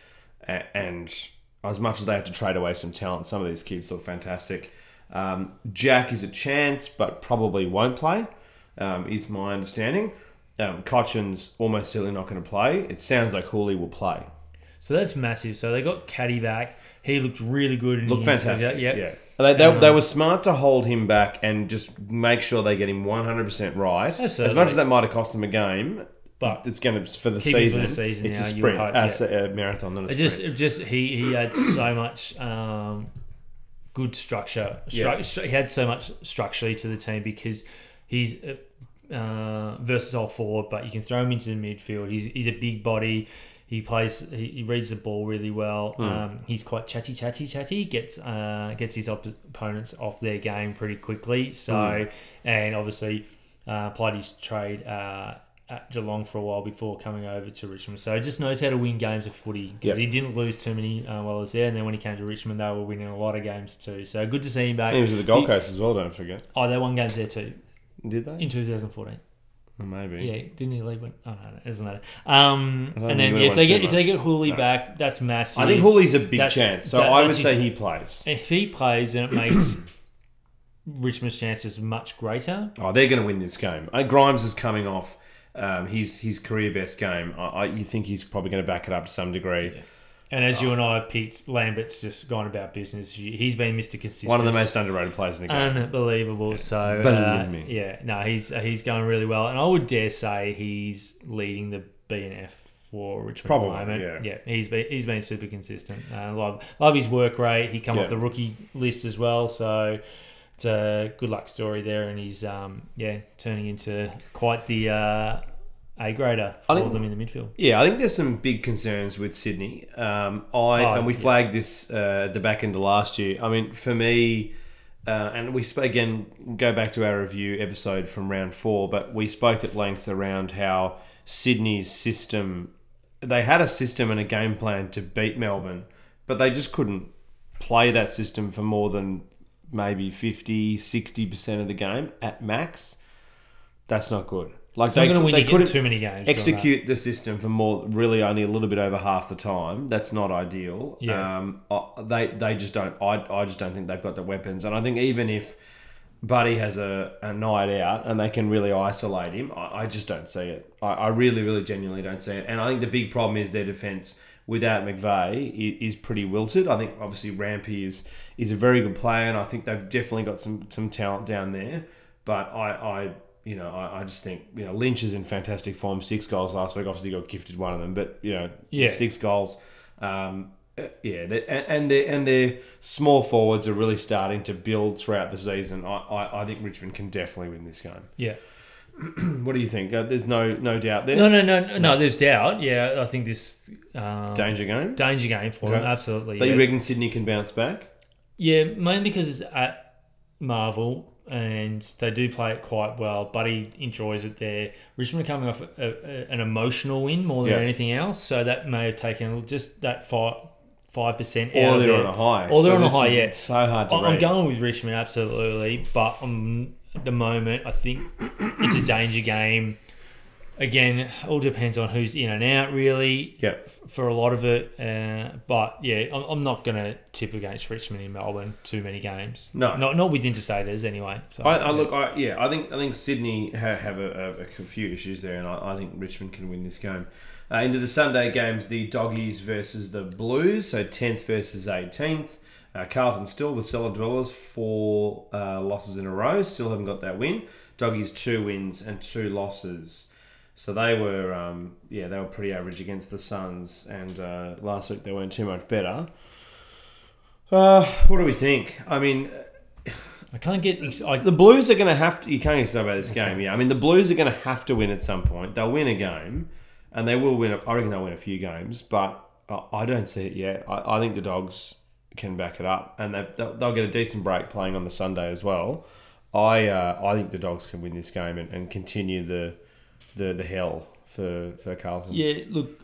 and as much as they have to trade away some talent, some of these kids look fantastic. Um, Jack is a chance, but probably won't play. Um, is my understanding. Um, Cotchin's almost certainly not going to play. It sounds like Houli will play. so that's massive. So they got Caddy back. He looked really good. In Look his, fantastic. Yeah. Yeah. They, they, they were smart to hold him back and just make sure they get him 100% right. As much as that might have cost them a game, But it's going to, for the him for season, the season it's now, a sprint, hope, uh, yeah. a marathon, not a it sprint. just just he he had so much um, good structure. Stru- stru- he had so much structurally to the team because he's a uh, versatile forward, but you can throw him into the midfield. He's he's a big body. He plays. He, he reads the ball really well. Hmm. Um, he's quite chatty, chatty, chatty. Gets uh, gets his op- opponents off their game pretty quickly. So, Hmm. and obviously, uh, played his trade uh, at Geelong for a while before coming over to Richmond. So, he just knows how to win games of footy because Yep. he didn't lose too many uh, while he was there. And then when he came to Richmond, they were winning a lot of games too. So, good to see him back. And he was at the Gold He- Coast as well, don't forget. Oh, they won games there too Did they? in 2014. Maybe. Yeah, didn't he leave? When, oh, no, it doesn't matter. Um, and then we if they get if they get Houli No. back, that's massive. I think Houli's a big That's- chance, so that- I would say he plays. if he plays, then it makes Richmond's chances much greater. Oh, they're going to win this game. Uh, Grimes is coming off um, his his career best game. I, I, you think he's probably going to back it up to some degree. And as you and I have picked, Lambert's just gone about business. He's been Mr. Consistent. One of the most underrated players in the game. unbelievable. So Believe uh, me. yeah, no, he's he's going really well, and I would dare say he's leading the BNF for Richmond Probably, at the moment. yeah. he's been he's been super consistent. Uh, love love his work rate. He come Yeah. off the rookie list as well, so it's a good luck story there, and he's um yeah turning into quite the uh, A grader for think- them in the midfield. Yeah, I think there's some big concerns with Sydney. Um, I Oh, and we yeah. flagged this uh, at the back end of last year. I mean, for me, uh, and we sp- again go back to our review episode from round four, but we spoke at length around how Sydney's system. They had a system and a game plan to beat Melbourne, but they just couldn't play that system for more than maybe 50, 60% of the game at max. That's not good. Like It's not going to win they couldn't- too many games. execute the system for more really only a little bit over half the time that's not ideal Yeah. um they they just don't I, I just don't think they've got the weapons and i think even if buddy has a, a night out and they can really isolate him i, I just don't see it I, I really really genuinely don't see it and i think the big problem is their defense without McVeigh is pretty wilted. I think obviously Rampy is is a very good player, and I think they've definitely got some some talent down there. But I, I you know, I, I just think you know Lynch is in fantastic form. Six goals last week. Obviously got gifted one of them, but you know, Yeah. six goals. Um, uh, yeah, they, and and their and their small forwards are really starting to build throughout the season. I, I, I think Richmond can definitely win this game. Yeah. What do you think? Uh, there's no no doubt there. No, no, no, no, no. There's doubt. Yeah, I think this um, Danger game. danger game for Okay. them. Absolutely. But yeah. you reckon Sydney can bounce back? Yeah, mainly because it's at Marvel. And they do play it quite well. Buddy enjoys it there. Richmond are coming off a, a, an emotional win more than Yeah. anything else, so that may have taken just that five five percent Or they're on a high. Or they're on a high, yeah. So hard to I- I'm rate. going with Richmond absolutely, but um, at the moment I think it's a danger game. Again, all depends on who's in and out, really. Yeah. For a lot of it, uh, but yeah, I'm, I'm not going to tip against Richmond in Melbourne too many games. No. not not with interstaters anyway. So I, I look, I, yeah, I think I think Sydney have, have a, a, a few issues there, and I, I think Richmond can win this game. Uh, into the Sunday games, the Doggies versus the Blues, so tenth versus eighteenth. Uh, Carlton still the cellar dwellers, four uh, losses in a row, still haven't got that win. Doggies two wins and two losses. So they were, um, yeah, they were pretty average against the Suns, and uh, last week they weren't too much better. Uh, what do we think? I mean, I can't get. ex- I, the Blues are going to have to. You can't get excited about this game. Yeah, I mean the Blues are going to have to win at some point. They'll win a game, and they will win. A, I reckon they'll win a few games, but I, I don't see it yet. I, I think the Dogs can back it up, and they, they'll, they'll get a decent break playing on the Sunday as well. I uh, I think the Dogs can win this game and, and continue the the the hell for for Carlton. yeah, look.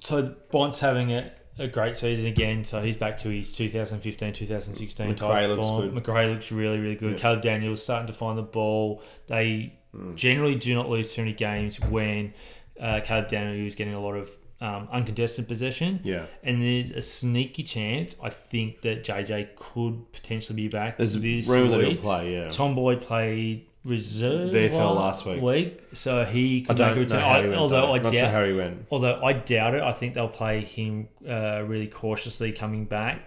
So Bont's having a, a great season again. So he's back to his 2015, 2016 McRae type looks form. good. McRae looks really, really good. Yeah. Caleb Daniels starting to find the ball. They generally do not lose too many games when uh, Caleb Daniels is getting a lot of um, uncontested possession. Yeah. And there's a sneaky chance, I think, that JJ could potentially be back There's a this room that he'll play. Yeah. Tom Boyd played reserve They fell last week. so he I could make a don't know return. how he I, went. although though. I Not sure doubt, how he went. although I doubt it, I think they'll play him uh, really cautiously coming back.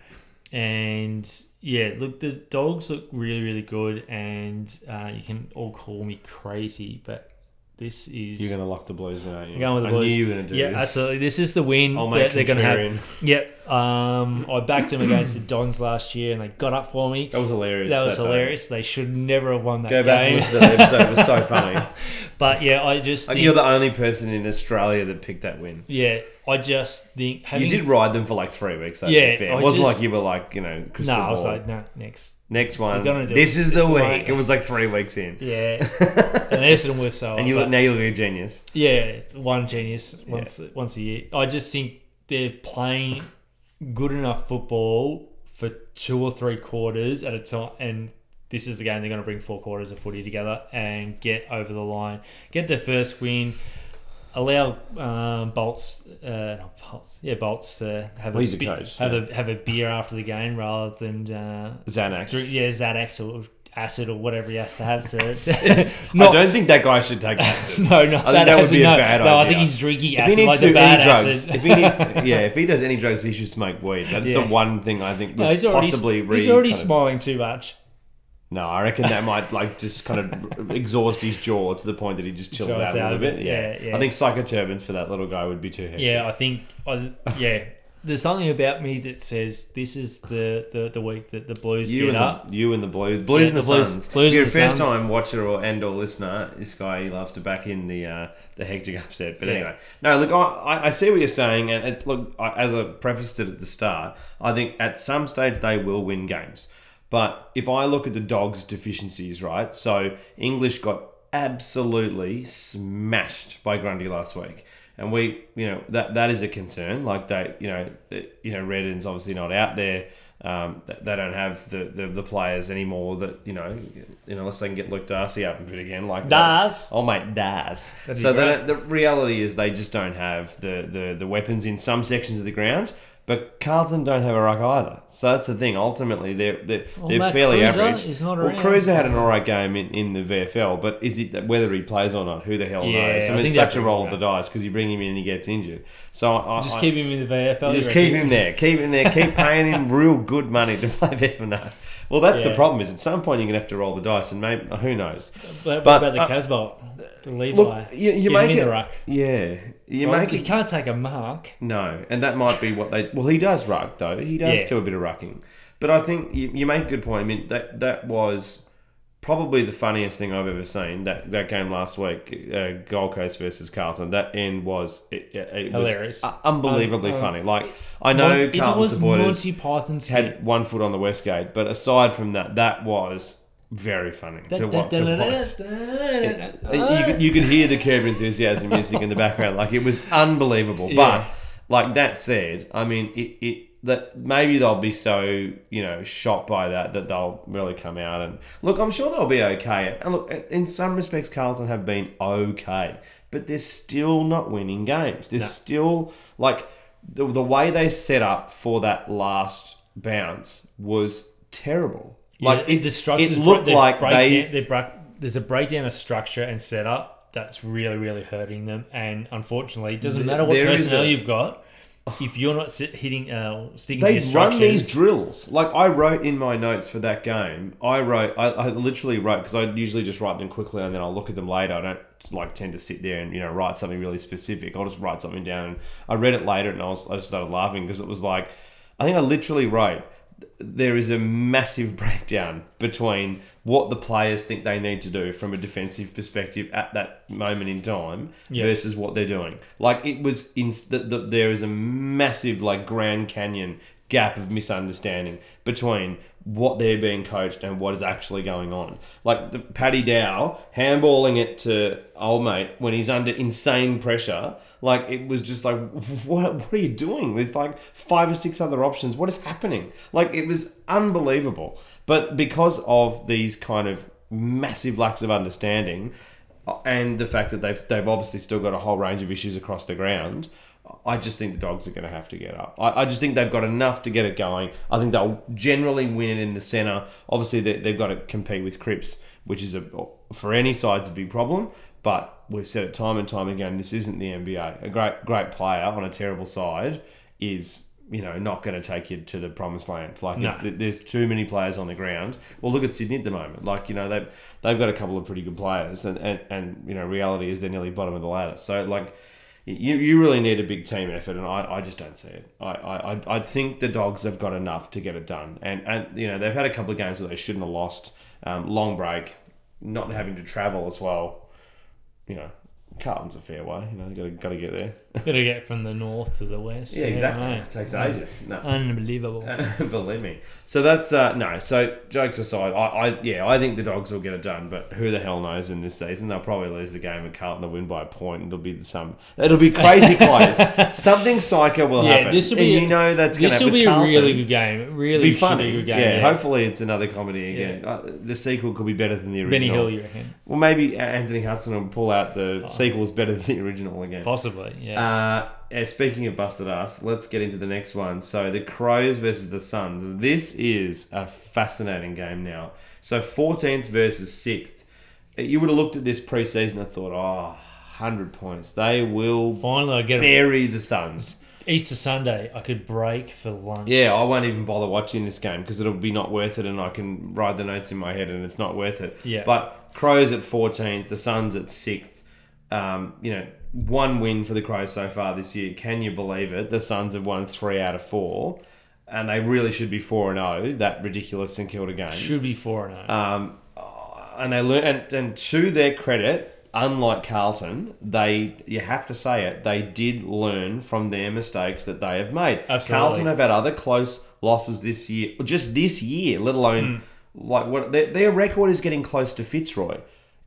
And yeah, look, the dogs look really, really good, and uh, you can all call me crazy, but this is You're going to lock the Blues, aren't you? I'm going with the I Blues. knew you were going to do yeah, this. absolutely. This is the win I'll that make they're going to have. Yep. Um, I backed them against the Dons last year, and they got up for me. That was hilarious. That was day. hilarious. They should never have won that Go back and game. listen to that episode. It was so funny. But yeah, I just Like think, you're the only person in Australia that picked that win. yeah, I just think having you did ride them for like three weeks. Though, Yeah, fair. I it wasn't just- like you were like you know no, crystal I was ball. like, no, next. Next one. gonna do This it. is the It's week. like- It was like three weeks in, Yeah, and Essendon were so. and you but- look now you look a genius. Yeah, one genius once once a year. I just think they're playing good enough football for two or three quarters at a time, and this is the game they're going to bring four quarters of footy together and get over the line, get their first win. Allow um, Bolts, uh, not Bolts, yeah, Bolts to have Well, a be- coach, have yeah. a have a beer after the game rather than uh, Xanax. drink, yeah, Xanax or acid or whatever he has to have to. I don't think that guy should take acid. no, no, I think that would be a no. bad No, I think he's drinking if acid he needs like to bad drugs, acid. if he need, yeah, if he does any drugs, he should smoke weed. That's Yeah. the one thing I think would no, he's already, possibly he's already of- smiling too much. No, I reckon that might like just kind of exhaust his jaw to the point that he just chills Chills out a out little bit. Yeah. yeah, yeah. I think psychoturbans for that little guy would be too heavy. Yeah, I think, I, yeah. There's something about me that says this is the, the, the week that the Blues You get up. the you and the Blues, Blues Yeah, and the, the Blues- Suns. Blues If you're and the first Suns. time watcher or and or listener, this guy he loves to back in the uh, the hectic upset. But Yeah. anyway, no, look, I, I- I see what you're saying, and it, look, I, as I prefaced it at the start, I think at some stage they will win games. But if I look at the Dogs' deficiencies, right? So English got absolutely smashed by Grundy last week. And we, you know, that that is a concern. Like they, you know, it- you know, Redden's obviously not out there. Um, they don't have the, the, the players anymore that you know, you know, unless they can get Luke Darcy up and fit again. Like Das. Oh mate, Das. That'd So the reality is they just don't have the, the, the weapons in some sections of the ground. But Carlton don't have a ruck either. So that's the thing. Ultimately, they're they're, Well, they're Matt fairly Kreuzer average. is not well. Kreuzer had an alright game in, in the VFL, but is it whether he plays or not? Who the hell Yeah, knows? I I mean, it's such a roll of the dice because you bring him in and he gets injured. So I, Just I, keep him in the VFL. just keep him there. Keep him there. Keep paying him real good money to play VFL. Well, that's the problem. Is at some point you're gonna have to roll the dice, and maybe who knows. But, But, what about the uh, Casboult? The Levi. Look, you, you Get make him it. in the ruck. Yeah, you Well, make he it. can't take a mark. No, and that might be what they. Well, he does ruck though. He does Yeah. do a bit of rucking, but I think you, you make a good point. I mean that that was probably the funniest thing I've ever seen. That that game last week, uh, Gold Coast versus Carlton. That end was it, it, it was Hilarious. u- unbelievably Um, um, funny. Like I know Mon- Carlton it was supporters had one foot on the west gate, but aside from that, that was very funny to watch. to watch. you, could, you could hear the curb enthusiasm music in the background, like it was unbelievable. Yeah. But like that said, I mean, it, it that maybe they'll be so you know shocked by that that they'll really come out and look. I'm sure they'll be okay. And look, in some respects, Carlton have been okay, but they're still not winning games. They're No. still like the, the way they set up for that last bounce was terrible. Like Yeah, it, the structures it looked like they they bra- there's a breakdown of structure and setup that's really really hurting them. And unfortunately, it doesn't There- matter what personnel a- you've got. If you're not sit, hitting, uh, sticking to they your run these drills. Like I wrote in my notes for that game, I wrote, I, I literally wrote because I usually just write them quickly and then I'll look at them later. I don't like tend to sit there and you know write something really specific. I'll just write something down. And I read it later and I was I just started laughing because it was like, I think I literally wrote. There is a massive breakdown between what the players think they need to do from a defensive perspective at that moment in time Yes. versus what they're doing. Like it was in the, the, there is a massive like Grand Canyon gap of misunderstanding between what they're being coached and what is actually going on. Like the Paddy Dow handballing it to old mate when he's under insane pressure. Like it was just like, what, what are you doing? There's like five or six other options. What is happening? Like it was unbelievable. But because of these kind of massive lacks of understanding, uh, and the fact that they've they've obviously still got a whole range of issues across the ground. I just think the dogs are going to have to get up. I, I just think they've got enough to get it going. I think they'll generally win it in the centre. Obviously, they, they've got to compete with Cripps, which is a for any side's a big problem. But we've said it time and time again. This isn't the NBA. A great great player on a terrible side is you know not going to take you to the promised land. Like No. if there's too many players on the ground. Well, look at Sydney at the moment. Like you know they've they've got a couple of pretty good players, and and, and you know reality is they're nearly bottom of the ladder. So like. You, you really need a big team effort, and I, I just don't see it. I, I, I- think the Dogs have got enough to get it done, and and you know they've had a couple of games where they shouldn't have lost. Um, long break, not having to travel as well. You know, Carlton's a fair way. You know, got to got to get there. got to get from the north to the west. Yeah, exactly. Know. It takes ages. No. Unbelievable. Believe me. So that's uh, no. So jokes aside, I, I yeah, I think the dogs will get it done. But who the hell knows in this season? They'll probably lose the game at Carlton to win by a point. It'll be some. It'll be crazy close. Something psycho will Yeah, happen. this will and be you a- know that's going to This will be with a really good game. Really Be funny. Be a good game. yeah, yeah. hopefully it's another comedy again. Uh, the sequel could be better than the original. Benny Hill, you reckon? Well, maybe Anthony Hudson will pull out the sequel's better than the original again. Possibly. Yeah. Uh, yeah, speaking of busted ass, let's get into the next one. So the Crows versus the Suns. This is a fascinating game now. So 14th versus 6th. You would have looked at this preseason and thought, oh, 100 points. They will Finally, I get it. bury the Suns. Easter Sunday, I could break for lunch. Yeah, I won't even bother watching this game because it'll be not worth it and I can write the notes in my head and it's not worth it. Yeah. But Crows at 14th, the Suns at 6th. Um, you know, one win for the Crows so far this year. Can you believe it? The Suns have won three out of four. And they really should be 4 and 0, that ridiculous St Kilda game. Should be 4 and 0. Um, and they learn, and, and to their credit, unlike Carlton, they you have to say it, they did learn from their mistakes that they have made. Absolutely. Carlton have had other close losses this year, just this year, let alone like what their, their record is getting close to Fitzroy.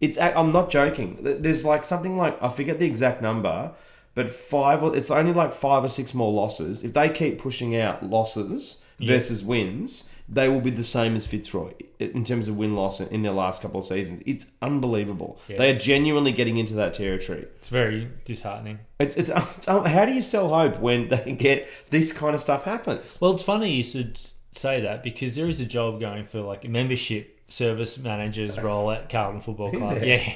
It's I'm not joking. There's like something like I forget the exact number, but five. or It's only like five or six more losses. If they keep pushing out losses versus wins, they will be the same as Fitzroy in terms of win loss in their last couple of seasons. It's unbelievable. They are genuinely getting into that territory. It's very disheartening. It's, it's, it's um, how do you sell hope when they get this kind of stuff happens? Well, it's funny you should say that because there is a job going for like a membership service manager's role at Carlton Football Club. there? Yeah.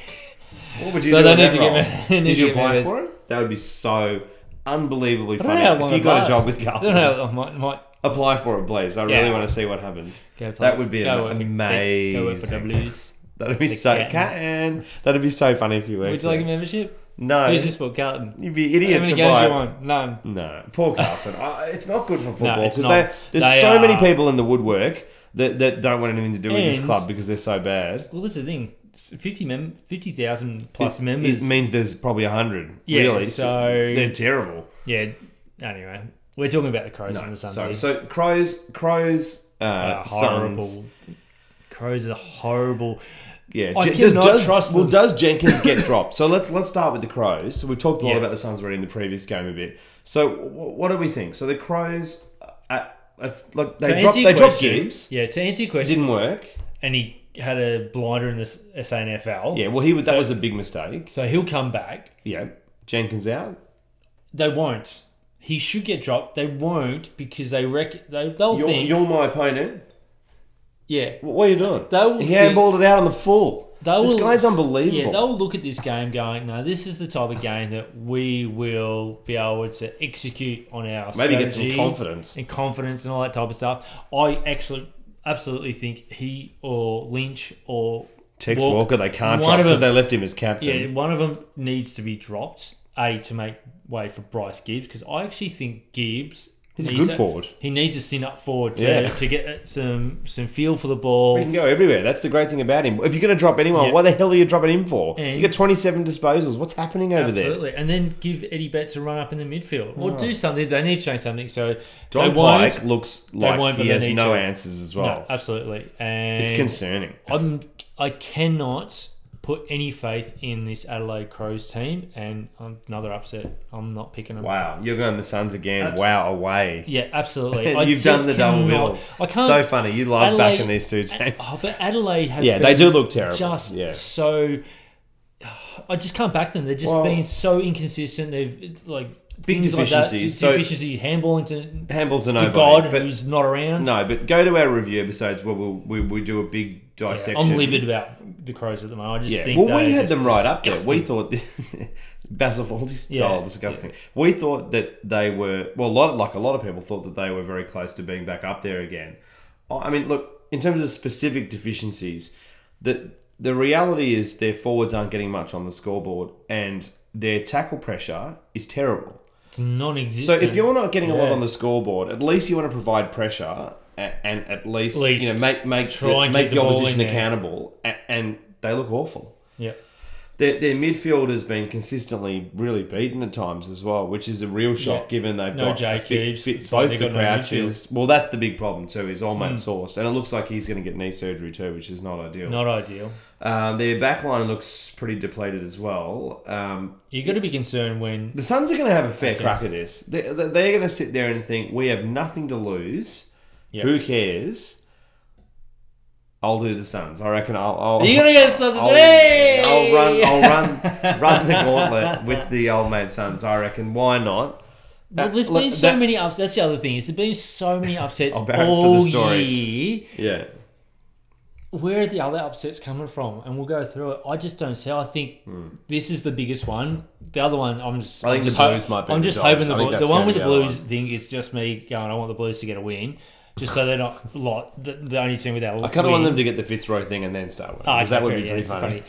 What would you So do they in need that to get role? me- they need Did to you get apply for it? That would be so unbelievably I don't funny. know how If long you it got a lasts. job with I don't Carlton, know. I might, might apply for it, please. I really Yeah. want to see what happens. go for That would be go work for- amazing. Go work for W's. That'd be The so cat. can. That'd be so funny if you were. Would you like a membership? No, Who's this for? Carlton. you'd be an How idiot many to games buy. you want? None. No, poor Carlton. I, it's not good for football it's because not. there's They so many are- people in the woodwork that, that don't want anything to do with this And- club because they're so bad. Well, that's the thing. It's Fifty mem, fifty thousand plus it, members. It means there's probably a hundred. Yeah, really. so- they're terrible. yeah. Anyway, we're talking about the Crows and the Suns. so, here. so crows, crows, uh, Uh, horrible. Suns. Crows are horrible. Yeah, I Je- cannot does, trust well, them. does Jenkins get dropped? So let's let's start with the Crows. So we've talked a lot Yeah. about the Suns already in the previous game a bit. So what do we think? So the Crows, uh, it's like they dropped they dropped Gibbs. Yeah, to answer your It question, didn't work. and he had a blinder in the S- SANFL. Yeah, well, he was that So- was a big mistake. So he'll come back. Yeah, Jenkins out. They won't. He should get dropped. They won't because they rec- they they'll You're, think. you're my opponent. yeah, What are you doing? They will he think- handballed it out on the full. They this will- guy's unbelievable. yeah, they'll look at this game going, no, this is the type of game that we will be able to execute on our Maybe get some confidence. and confidence and all that type of stuff. I actually absolutely think he or Lynch or Tex Walk- Walker, they can't one drop of because they left him as captain. Yeah, one of them needs to be dropped. A to make way for Bryce Gibbs because I actually think Gibbs. He's a good forward. He needs to stand up forward to, Yeah. to get some some feel for the ball. He can go everywhere. That's the great thing about him. If you're going to drop anyone, Yeah. why the hell are you dropping him for? And- you got 27 disposals. What's happening over there? Absolutely, and then give Eddie Betts a run up in the midfield or oh. do something. They need to change something. So Don. Pyke looks like won't, he has no to. answers as well. No, absolutely, and it's concerning. I'm I cannot put any faith in this Adelaide Crows team, and another upset. I'm not picking them. Wow, you're going the Suns again. Abs- wow, away. Yeah, absolutely. You've done the double bill. I can't. So funny. You love Adelaide- backing these two oh, teams. Oh, but Adelaide have Yeah, they do look terrible. Just Yeah. so. I just can't back them. They're just Well- being so inconsistent. They've like Big things like that. deficiencies. Just So- deficiency, handball into Handball to to nobody. God but who's not around. no, but go to our review episodes where we'll, we we do a big Yeah. I'm livid about the Crows at the moment. I just Yeah, think well, we had them right up there. We thought Basil Fawlty style Yeah, disgusting. We thought that they were well, a lot like a lot of people thought that they were very close to being back up there again. I mean, look in terms of specific deficiencies, the the reality is their forwards aren't getting much on the scoreboard, and their tackle pressure is terrible. It's non-existent. So if you're not getting a lot on the scoreboard, at least you want to provide pressure and, and at least, Least you know make make try the, and make the, the opposition accountable, and, and they look awful. yeah, Their, their midfield has been consistently really beaten at times as well, which is a real shock Yeah. given they've No got Jay fit, fit, both the got no Crouches. well, that's the big problem too. Is Old Man Mm. Sauce, and it looks like he's going to get knee surgery too, which is not ideal. not ideal. Um, their backline looks pretty depleted as well. Um, You got to be concerned when the Suns are going to have a fair crack at this. They- they're going to sit there and think we have nothing to lose. Yep. Who cares? I'll do the Suns. I reckon I'll. I'll You're gonna get Suns. I'll, Hey! I'll run. I'll run. run the gauntlet with the old man Suns. I reckon. Why not? Well, Uh, there's look, been so that- many ups. That's the other thing. Is there's been so many upsets I'll bear it for the all story. year. Yeah. Where are the other upsets coming from? And we'll go through it. I just don't see. I think this is the biggest one. The other one, I'm just. Hmm. I think I'm just the ho- Blues might be I'm the just Dogs. hoping the, I think Blu- the one with the the Blues thing is just me going. I want the Blues to get a win, just so they're not lot the, the only team without. I kind of want them to get the Fitzroy thing and then start winning. Ah, Because that would be yeah, pretty funny.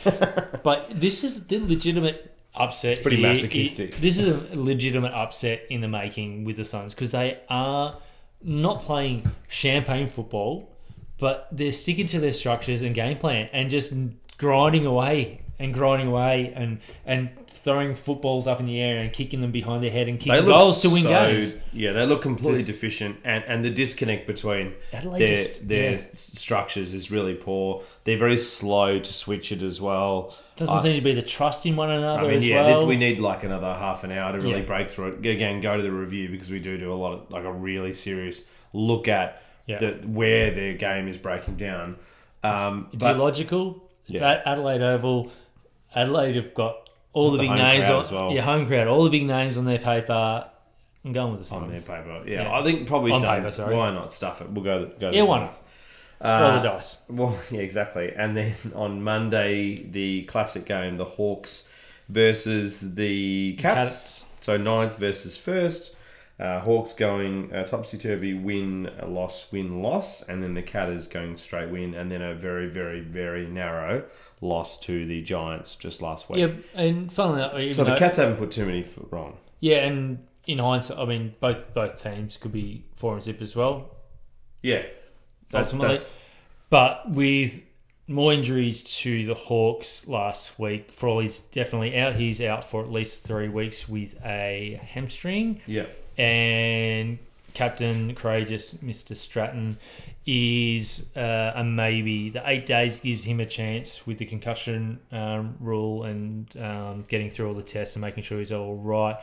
but this is the legitimate upset. It's pretty masochistic. this is a legitimate upset in the making with the Suns because they are not playing champagne football, but they're sticking to their structures and game plan and just grinding away and grinding away and and throwing footballs up in the air and kicking them behind their head and kicking goals to win so- games. Yeah, they look completely Just- deficient, and, and the disconnect between Adelaide their just- their yeah. structures is really poor. They're very slow to switch it as well. Doesn't I- seem to be the trust in one another I mean, as yeah, well. this, we need like another half an hour to really Yeah. break through it. Again, go to the review because we do do a lot of like a really serious look at Yeah. the, where their game is breaking down. Um, It's but illogical. It's Adelaide Oval. Adelaide have got all the, The big names on well. yeah, home crowd, all the big names on their paper. I'm going with the on their paper, yeah, Yeah. I think probably On Suns. paper, sorry. Why not stuff it? We'll go go. Yeah, the why Suns. Roll Uh, the dice. Well, yeah, exactly. And then on Monday, the classic game, the Hawks versus the Cats. Cats. So ninth versus first. Uh, Hawks going uh, topsy turvy, win, loss, win, loss, and then the Catters going straight win, and then a very, very, very narrow loss to the Giants just last week. Yeah, and funnily enough, So the Cats haven't put too many foot wrong. yeah, and in hindsight, I mean, both both teams could be four and zip as well. Yeah, that's, Ultimately. that's But with more injuries to the Hawks last week, Frawley's definitely out. He's out for at least three weeks with a hamstring. yeah. And captain courageous Mr. Stratton is uh, a maybe. The eight days gives him a chance with the concussion um, rule and um, getting through all the tests and making sure he's all right.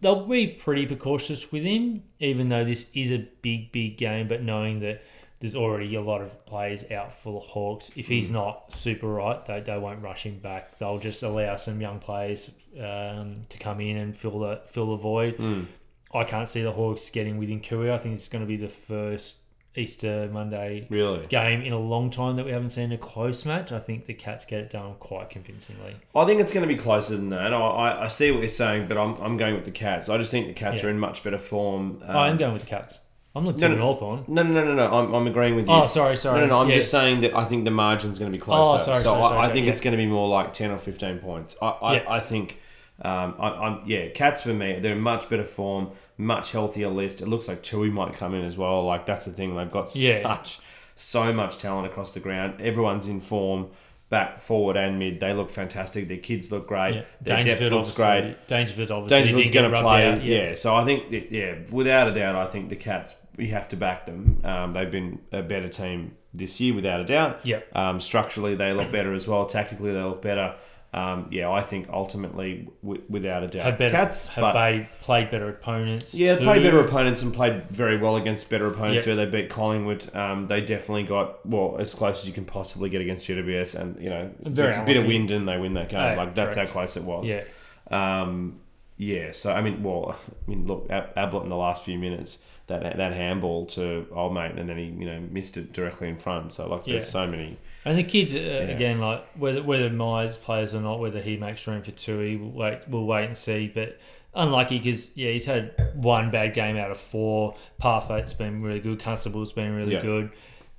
They'll be pretty precautious with him, even though this is a big, big game. But knowing that there's already a lot of players out for the Hawks, if he's not super right, they, they won't rush him back. They'll just allow some young players um, to come in and fill the fill the void. Mm. I can't see the Hawks getting within Kui. I think it's going to be the first Easter Monday Really? game in a long time that we haven't seen a close match. I think the Cats get it done quite convincingly. I think it's going to be closer than that. I, I, see what you're saying, but I'm, I'm going with the Cats. I just think the Cats Yeah. are in much better form. Um, I am going with the Cats. I'm not no, Tim no. Hawthorn. No, no, no, no, no. I'm, I'm agreeing with you. Oh, sorry, sorry. No, no, no. I'm Yeah. just saying that I think the margin's going to be closer. Oh, sorry, so sorry, I, sorry, I think yeah. it's going to be more like 10 or 15 points. I, I. I think, um, I, I'm yeah, Cats for me, they're in much better form, much healthier list. It looks like Tuohy might come in as well. Like, that's the thing. They've got Yeah. such, so much talent across the ground. Everyone's in form. Back, forward, and mid, they look fantastic. Their kids look great. Yeah. Their depth looks great. Dangerfield obviously. Dangerfield's going to play, out, yeah. So I think, yeah, without a doubt, I think the Cats we have to back them. Um, they've been a better team this year, without a doubt. Yep. Um, structurally, they look better as well. Tactically, they look better. Um, yeah, I think ultimately, w- without a doubt, Have better, Cats. have but played, played better opponents. yeah, too. played better opponents and played very well against better opponents Yep. too. They beat Collingwood. Um, they definitely got well as close as you can possibly get against GWS, and you know, a bit of wind and they win that game. Yeah, like that's correct. how close it was. Yeah. Um, yeah, so I mean, well, I mean, look, Ab- Ablett in the last few minutes that that handball to old mate, and then he you know missed it directly in front. So like, there's Yeah. so many. And the kids, uh, again, like whether whether Myers plays or not, whether he makes room for Tuohy, we'll wait, we'll wait and see. But unlucky because yeah, he's had one bad game out of four. Parfitt's been really good. Constable's been really Yeah. good.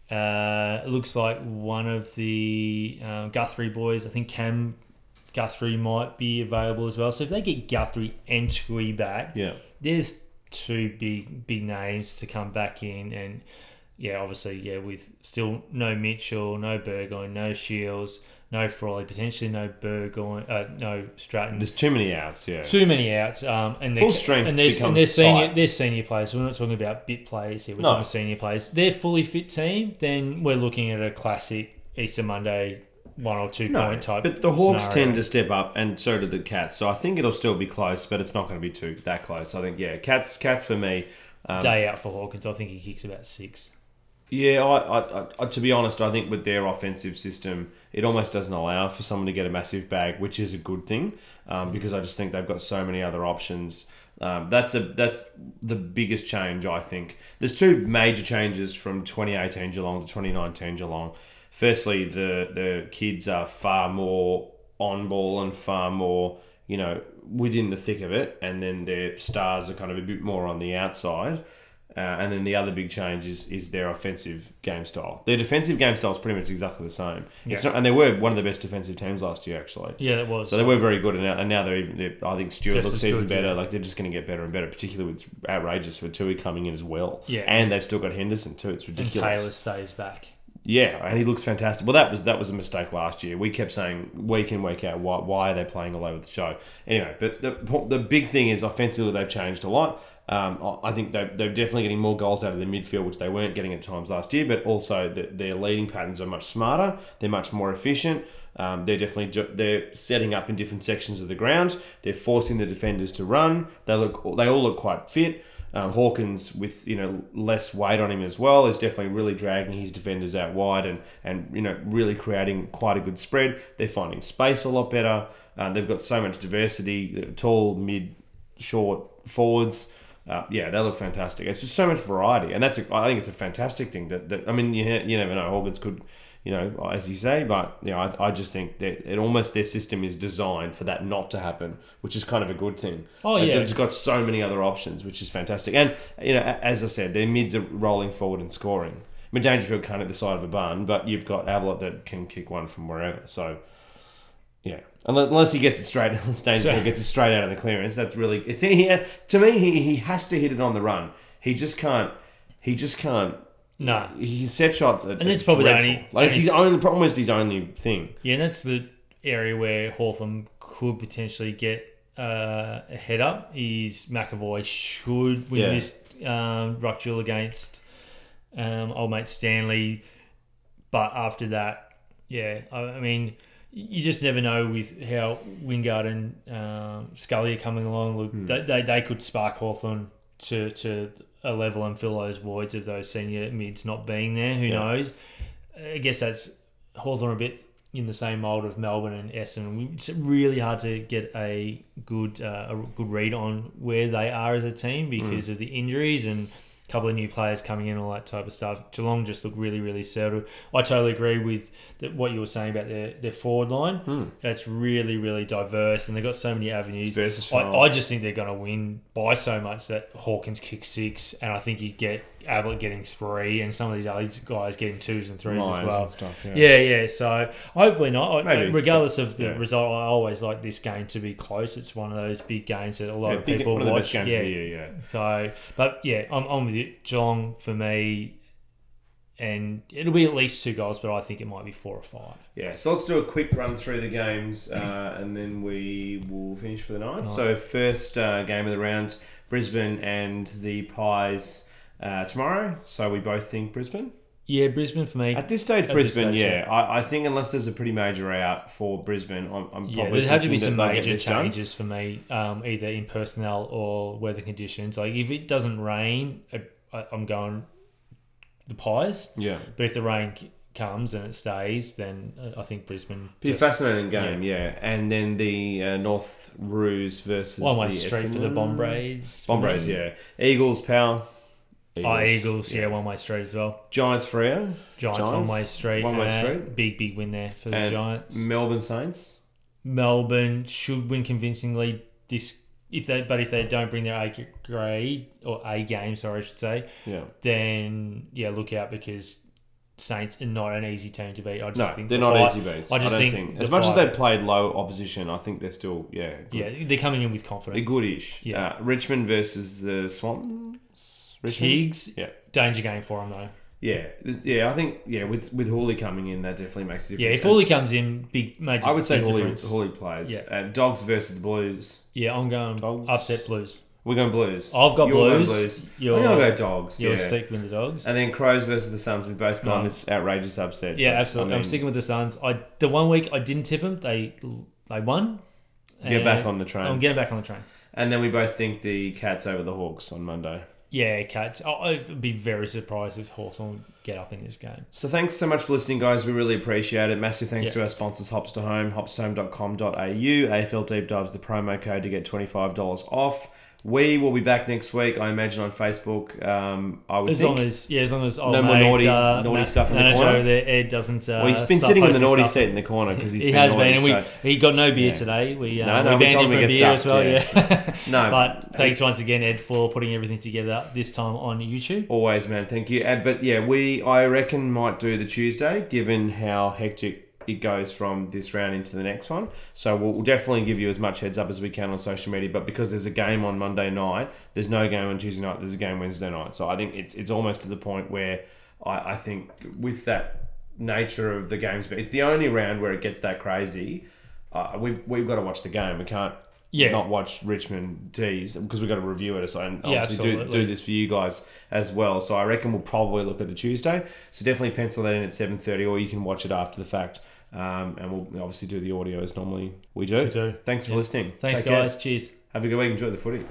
Uh, it looks like one of the um, Guthrie boys, I think Cam Guthrie might be available as well. So if they get Guthrie and Tuohy back, Yeah, there's two big big names to come back in and yeah obviously yeah with still no Mitchell no Burgoyne no Shiels no Frawley potentially no Burgoyne uh, no Stratton there's too many outs. Yeah, too many outs um and Full strength and and they're senior tight. they're senior players we're not talking about bit players here we're No. talking senior players they're fully fit team then we're looking at a classic Easter Monday one or two no, point type but the Hawks scenario. tend to step up, and so do the Cats. So I think it'll still be close, but it's not going to be too that close. I think yeah, Cats, Cats for me. Um, day out for Hawkins I think he kicks about six Yeah, I, I, I, to be honest, I think with their offensive system, it almost doesn't allow for someone to get a massive bag, which is a good thing, um, because I just think they've got so many other options. Um, that's a that's the biggest change I think. There's two major changes from 2018 Geelong to 2019 Geelong. Firstly, the the kids are far more on ball and far more you know within the thick of it, and then their stars are kind of a bit more on the outside. Uh, and then the other big change is, is their offensive game style. Their defensive game style is pretty much exactly the same. It's Yeah. not, and they were one of the best defensive teams last year, actually. yeah it was So they were very good, and now, and now they're even. They're, I think Stewart Just looks even good, better. yeah. Like they're just going to get better and better. Particularly with outrageous with Tuohy coming in as well. Yeah. and they've still got Henderson too. It's ridiculous. and. Taylor stays back Yeah, and he looks fantastic. Well, that was that was a mistake last year. We kept saying week in week out, why, why are they playing all over the show? Anyway, but the the big thing is offensively they've changed a lot. Um, I think they're, they're definitely getting more goals out of the midfield, which they weren't getting at times last year. But also the, their leading patterns are much smarter. They're much more efficient. Um, they're definitely they're setting up in different sections of the ground. They're forcing the defenders to run. They look they all look quite fit. Um, Hawkins, with you know less weight on him as well, is definitely really dragging his defenders out wide and and you know really creating quite a good spread. They're finding space a lot better. Uh, they've got so much diversity: tall, mid, short forwards. Uh, yeah, they look fantastic. It's just so much variety, and that's a, I think it's a fantastic thing. That, that I mean, you, you never know. Hawkins could, you know, as you say, but you know, I, I just think that it almost their system is designed for that not to happen, which is kind of a good thing. Oh, yeah. they've just got so many other options, which is fantastic. And you know, as I said, their mids are rolling forward and scoring. I mean, Dangerfield can't hit the side of a bun, but you've got Ablett that can kick one from wherever. So, yeah, unless, unless he gets it straight, unless Dangerfield gets it straight out of the clearance, that's really it's he, to me. He, he has to hit it on the run. He just can't. He just can't. no He set shots, are, And that's probably the only- like it's his only almost his only thing. Yeah, and that's the area where Hawthorn could potentially get uh, a head up. Is McEvoy should win Yeah. this um, ruck duel against um, old mate Stanley, but after that, yeah, I, I mean, you just never know with how Wingard and um, Scully are coming along. Look, Hmm. they, they, they could spark Hawthorn to, to a level and fill those voids of those senior mids not being there. Who Yeah. knows? I guess that's Hawthorn a bit in the same mold of Melbourne and Essendon. It's really hard to get a good uh, a good read on where they are as a team because of the injuries and a couple of new players coming in, all that type of stuff. Geelong just look really, really settled. I totally agree with the, what you were saying about their, their forward line. Hmm. It's really, really diverse and they've got so many avenues. I, I just think they're going to win by so much that Hawkins kicks six, and I think you get Ablett getting three, and some of these other guys getting twos and threes Lions as well. stuff. Yeah. Yeah, yeah. So hopefully not. Maybe. Regardless of the Yeah. result, I always like this game to be close. It's one of those big games that a lot Yeah, of big- people the watch. best games yeah. of the year. Yeah. So, but yeah, I'm, I'm with you. Geelong for me, and it'll be at least two goals, but I think it might be four or five. Yeah, so let's do a quick run through the games uh, and then we will finish for the night. So, first uh, game of the round Brisbane and the Pies uh, tomorrow. So, we both think Brisbane. Yeah, Brisbane for me. At this stage, At this Brisbane, stage, yeah. I, I think unless there's a pretty major out for Brisbane, I'm, I'm Yeah, probably there'd have to be some that they'll get major this done. changes for me, um, either in personnel or weather conditions. Like if it doesn't rain, I, I'm going the Pies. Yeah. But if the rain comes and it stays, then uh, I think Brisbane. Be a fascinating game, yeah. And then the uh, North Roos versus One way straight for the Bombrays. Bombrays, yeah. Eagles, Power. Oh, Eagles, yeah, one way straight as well. Giants, Freo. Giants, Giants, one way straight. one way straight. Big, big win there for the And Giants. Melbourne Saints. Melbourne should win convincingly. This, if they, but if they don't bring their A grade or A game, sorry, I should say, Yeah. then yeah, look out because Saints are not an easy team to beat. I just No, think they're the not fight- easy beats. I I, just don't think think, as much as they've played low opposition, I think they're still yeah. Good. Yeah, they're coming in with confidence. they're goodish. Yeah. Uh, Richmond versus the Swans. Richmond? Tiggs, Yeah. danger game for him though. Yeah, yeah. I think yeah. With with Houli coming in, that definitely makes a difference. Yeah, if Houli comes in, big major. Difference. I would say Houli, difference. Houli plays. Yeah. Uh, Dogs versus the Blues. Yeah, I'm going Dogs. upset Blues. We're going Blues. I've got You're going Blues. Blues. You're, I think I'll go Dogs. you're yeah. stick with the dogs. And then Crows versus the Suns. We've both gone No. this outrageous upset. yeah, absolutely. I I'm mean, sticking with the Suns. I the one week I didn't tip them. They they won. Get back on the train. I'm getting back on the train. and then we both think the Cats over the Hawks on Monday. Yeah, Cats. I'd be very surprised if Hawthorn get up in this game. So thanks so much for listening, guys. We really appreciate it. Massive thanks Yeah. to our sponsors, Hops to Home, hopstohome.com.au. AFL Deep Dives the promo code to get $25 off. We will be back next week, I imagine, on Facebook. Um, I would As think. long as yeah, as long as old No more mate, naughty- uh, naughty ma- stuff in the corner? over there, Ed doesn't. Uh, well, he's been sitting in the naughty seat in the corner because he's he been has naughty, been, and we, so- he got no beer Yeah. today. We, uh, No, no, we we told him from to beer get as well. stuffed, Yeah, No, but thanks once again, Ed, for putting everything together this time on YouTube. Always, man. Thank you. And, but yeah, we I reckon might do the Tuesday, given how hectic it goes from this round into the next one. So we'll, we'll definitely give you as much heads up as we can on social media. But because there's a game on Monday night, there's no game on Tuesday night. There's a game Wednesday night. So I think it's it's almost to the point where I, I think with that nature of the games, but it's the only round where it gets that crazy. Uh, we've we've got to watch the game. We can't Yeah. not watch Richmond Tees because we've got to review it. So and Yeah, obviously do, do this for you guys as well. So I reckon we'll probably look at the Tuesday. So definitely pencil that in at seven thirty, or you can watch it after the fact. Um, and we'll obviously do the audio as normally we do. We do. Thanks for Yeah. listening. Thanks, Take care. guys. Cheers. Have a good week. Enjoy the footy.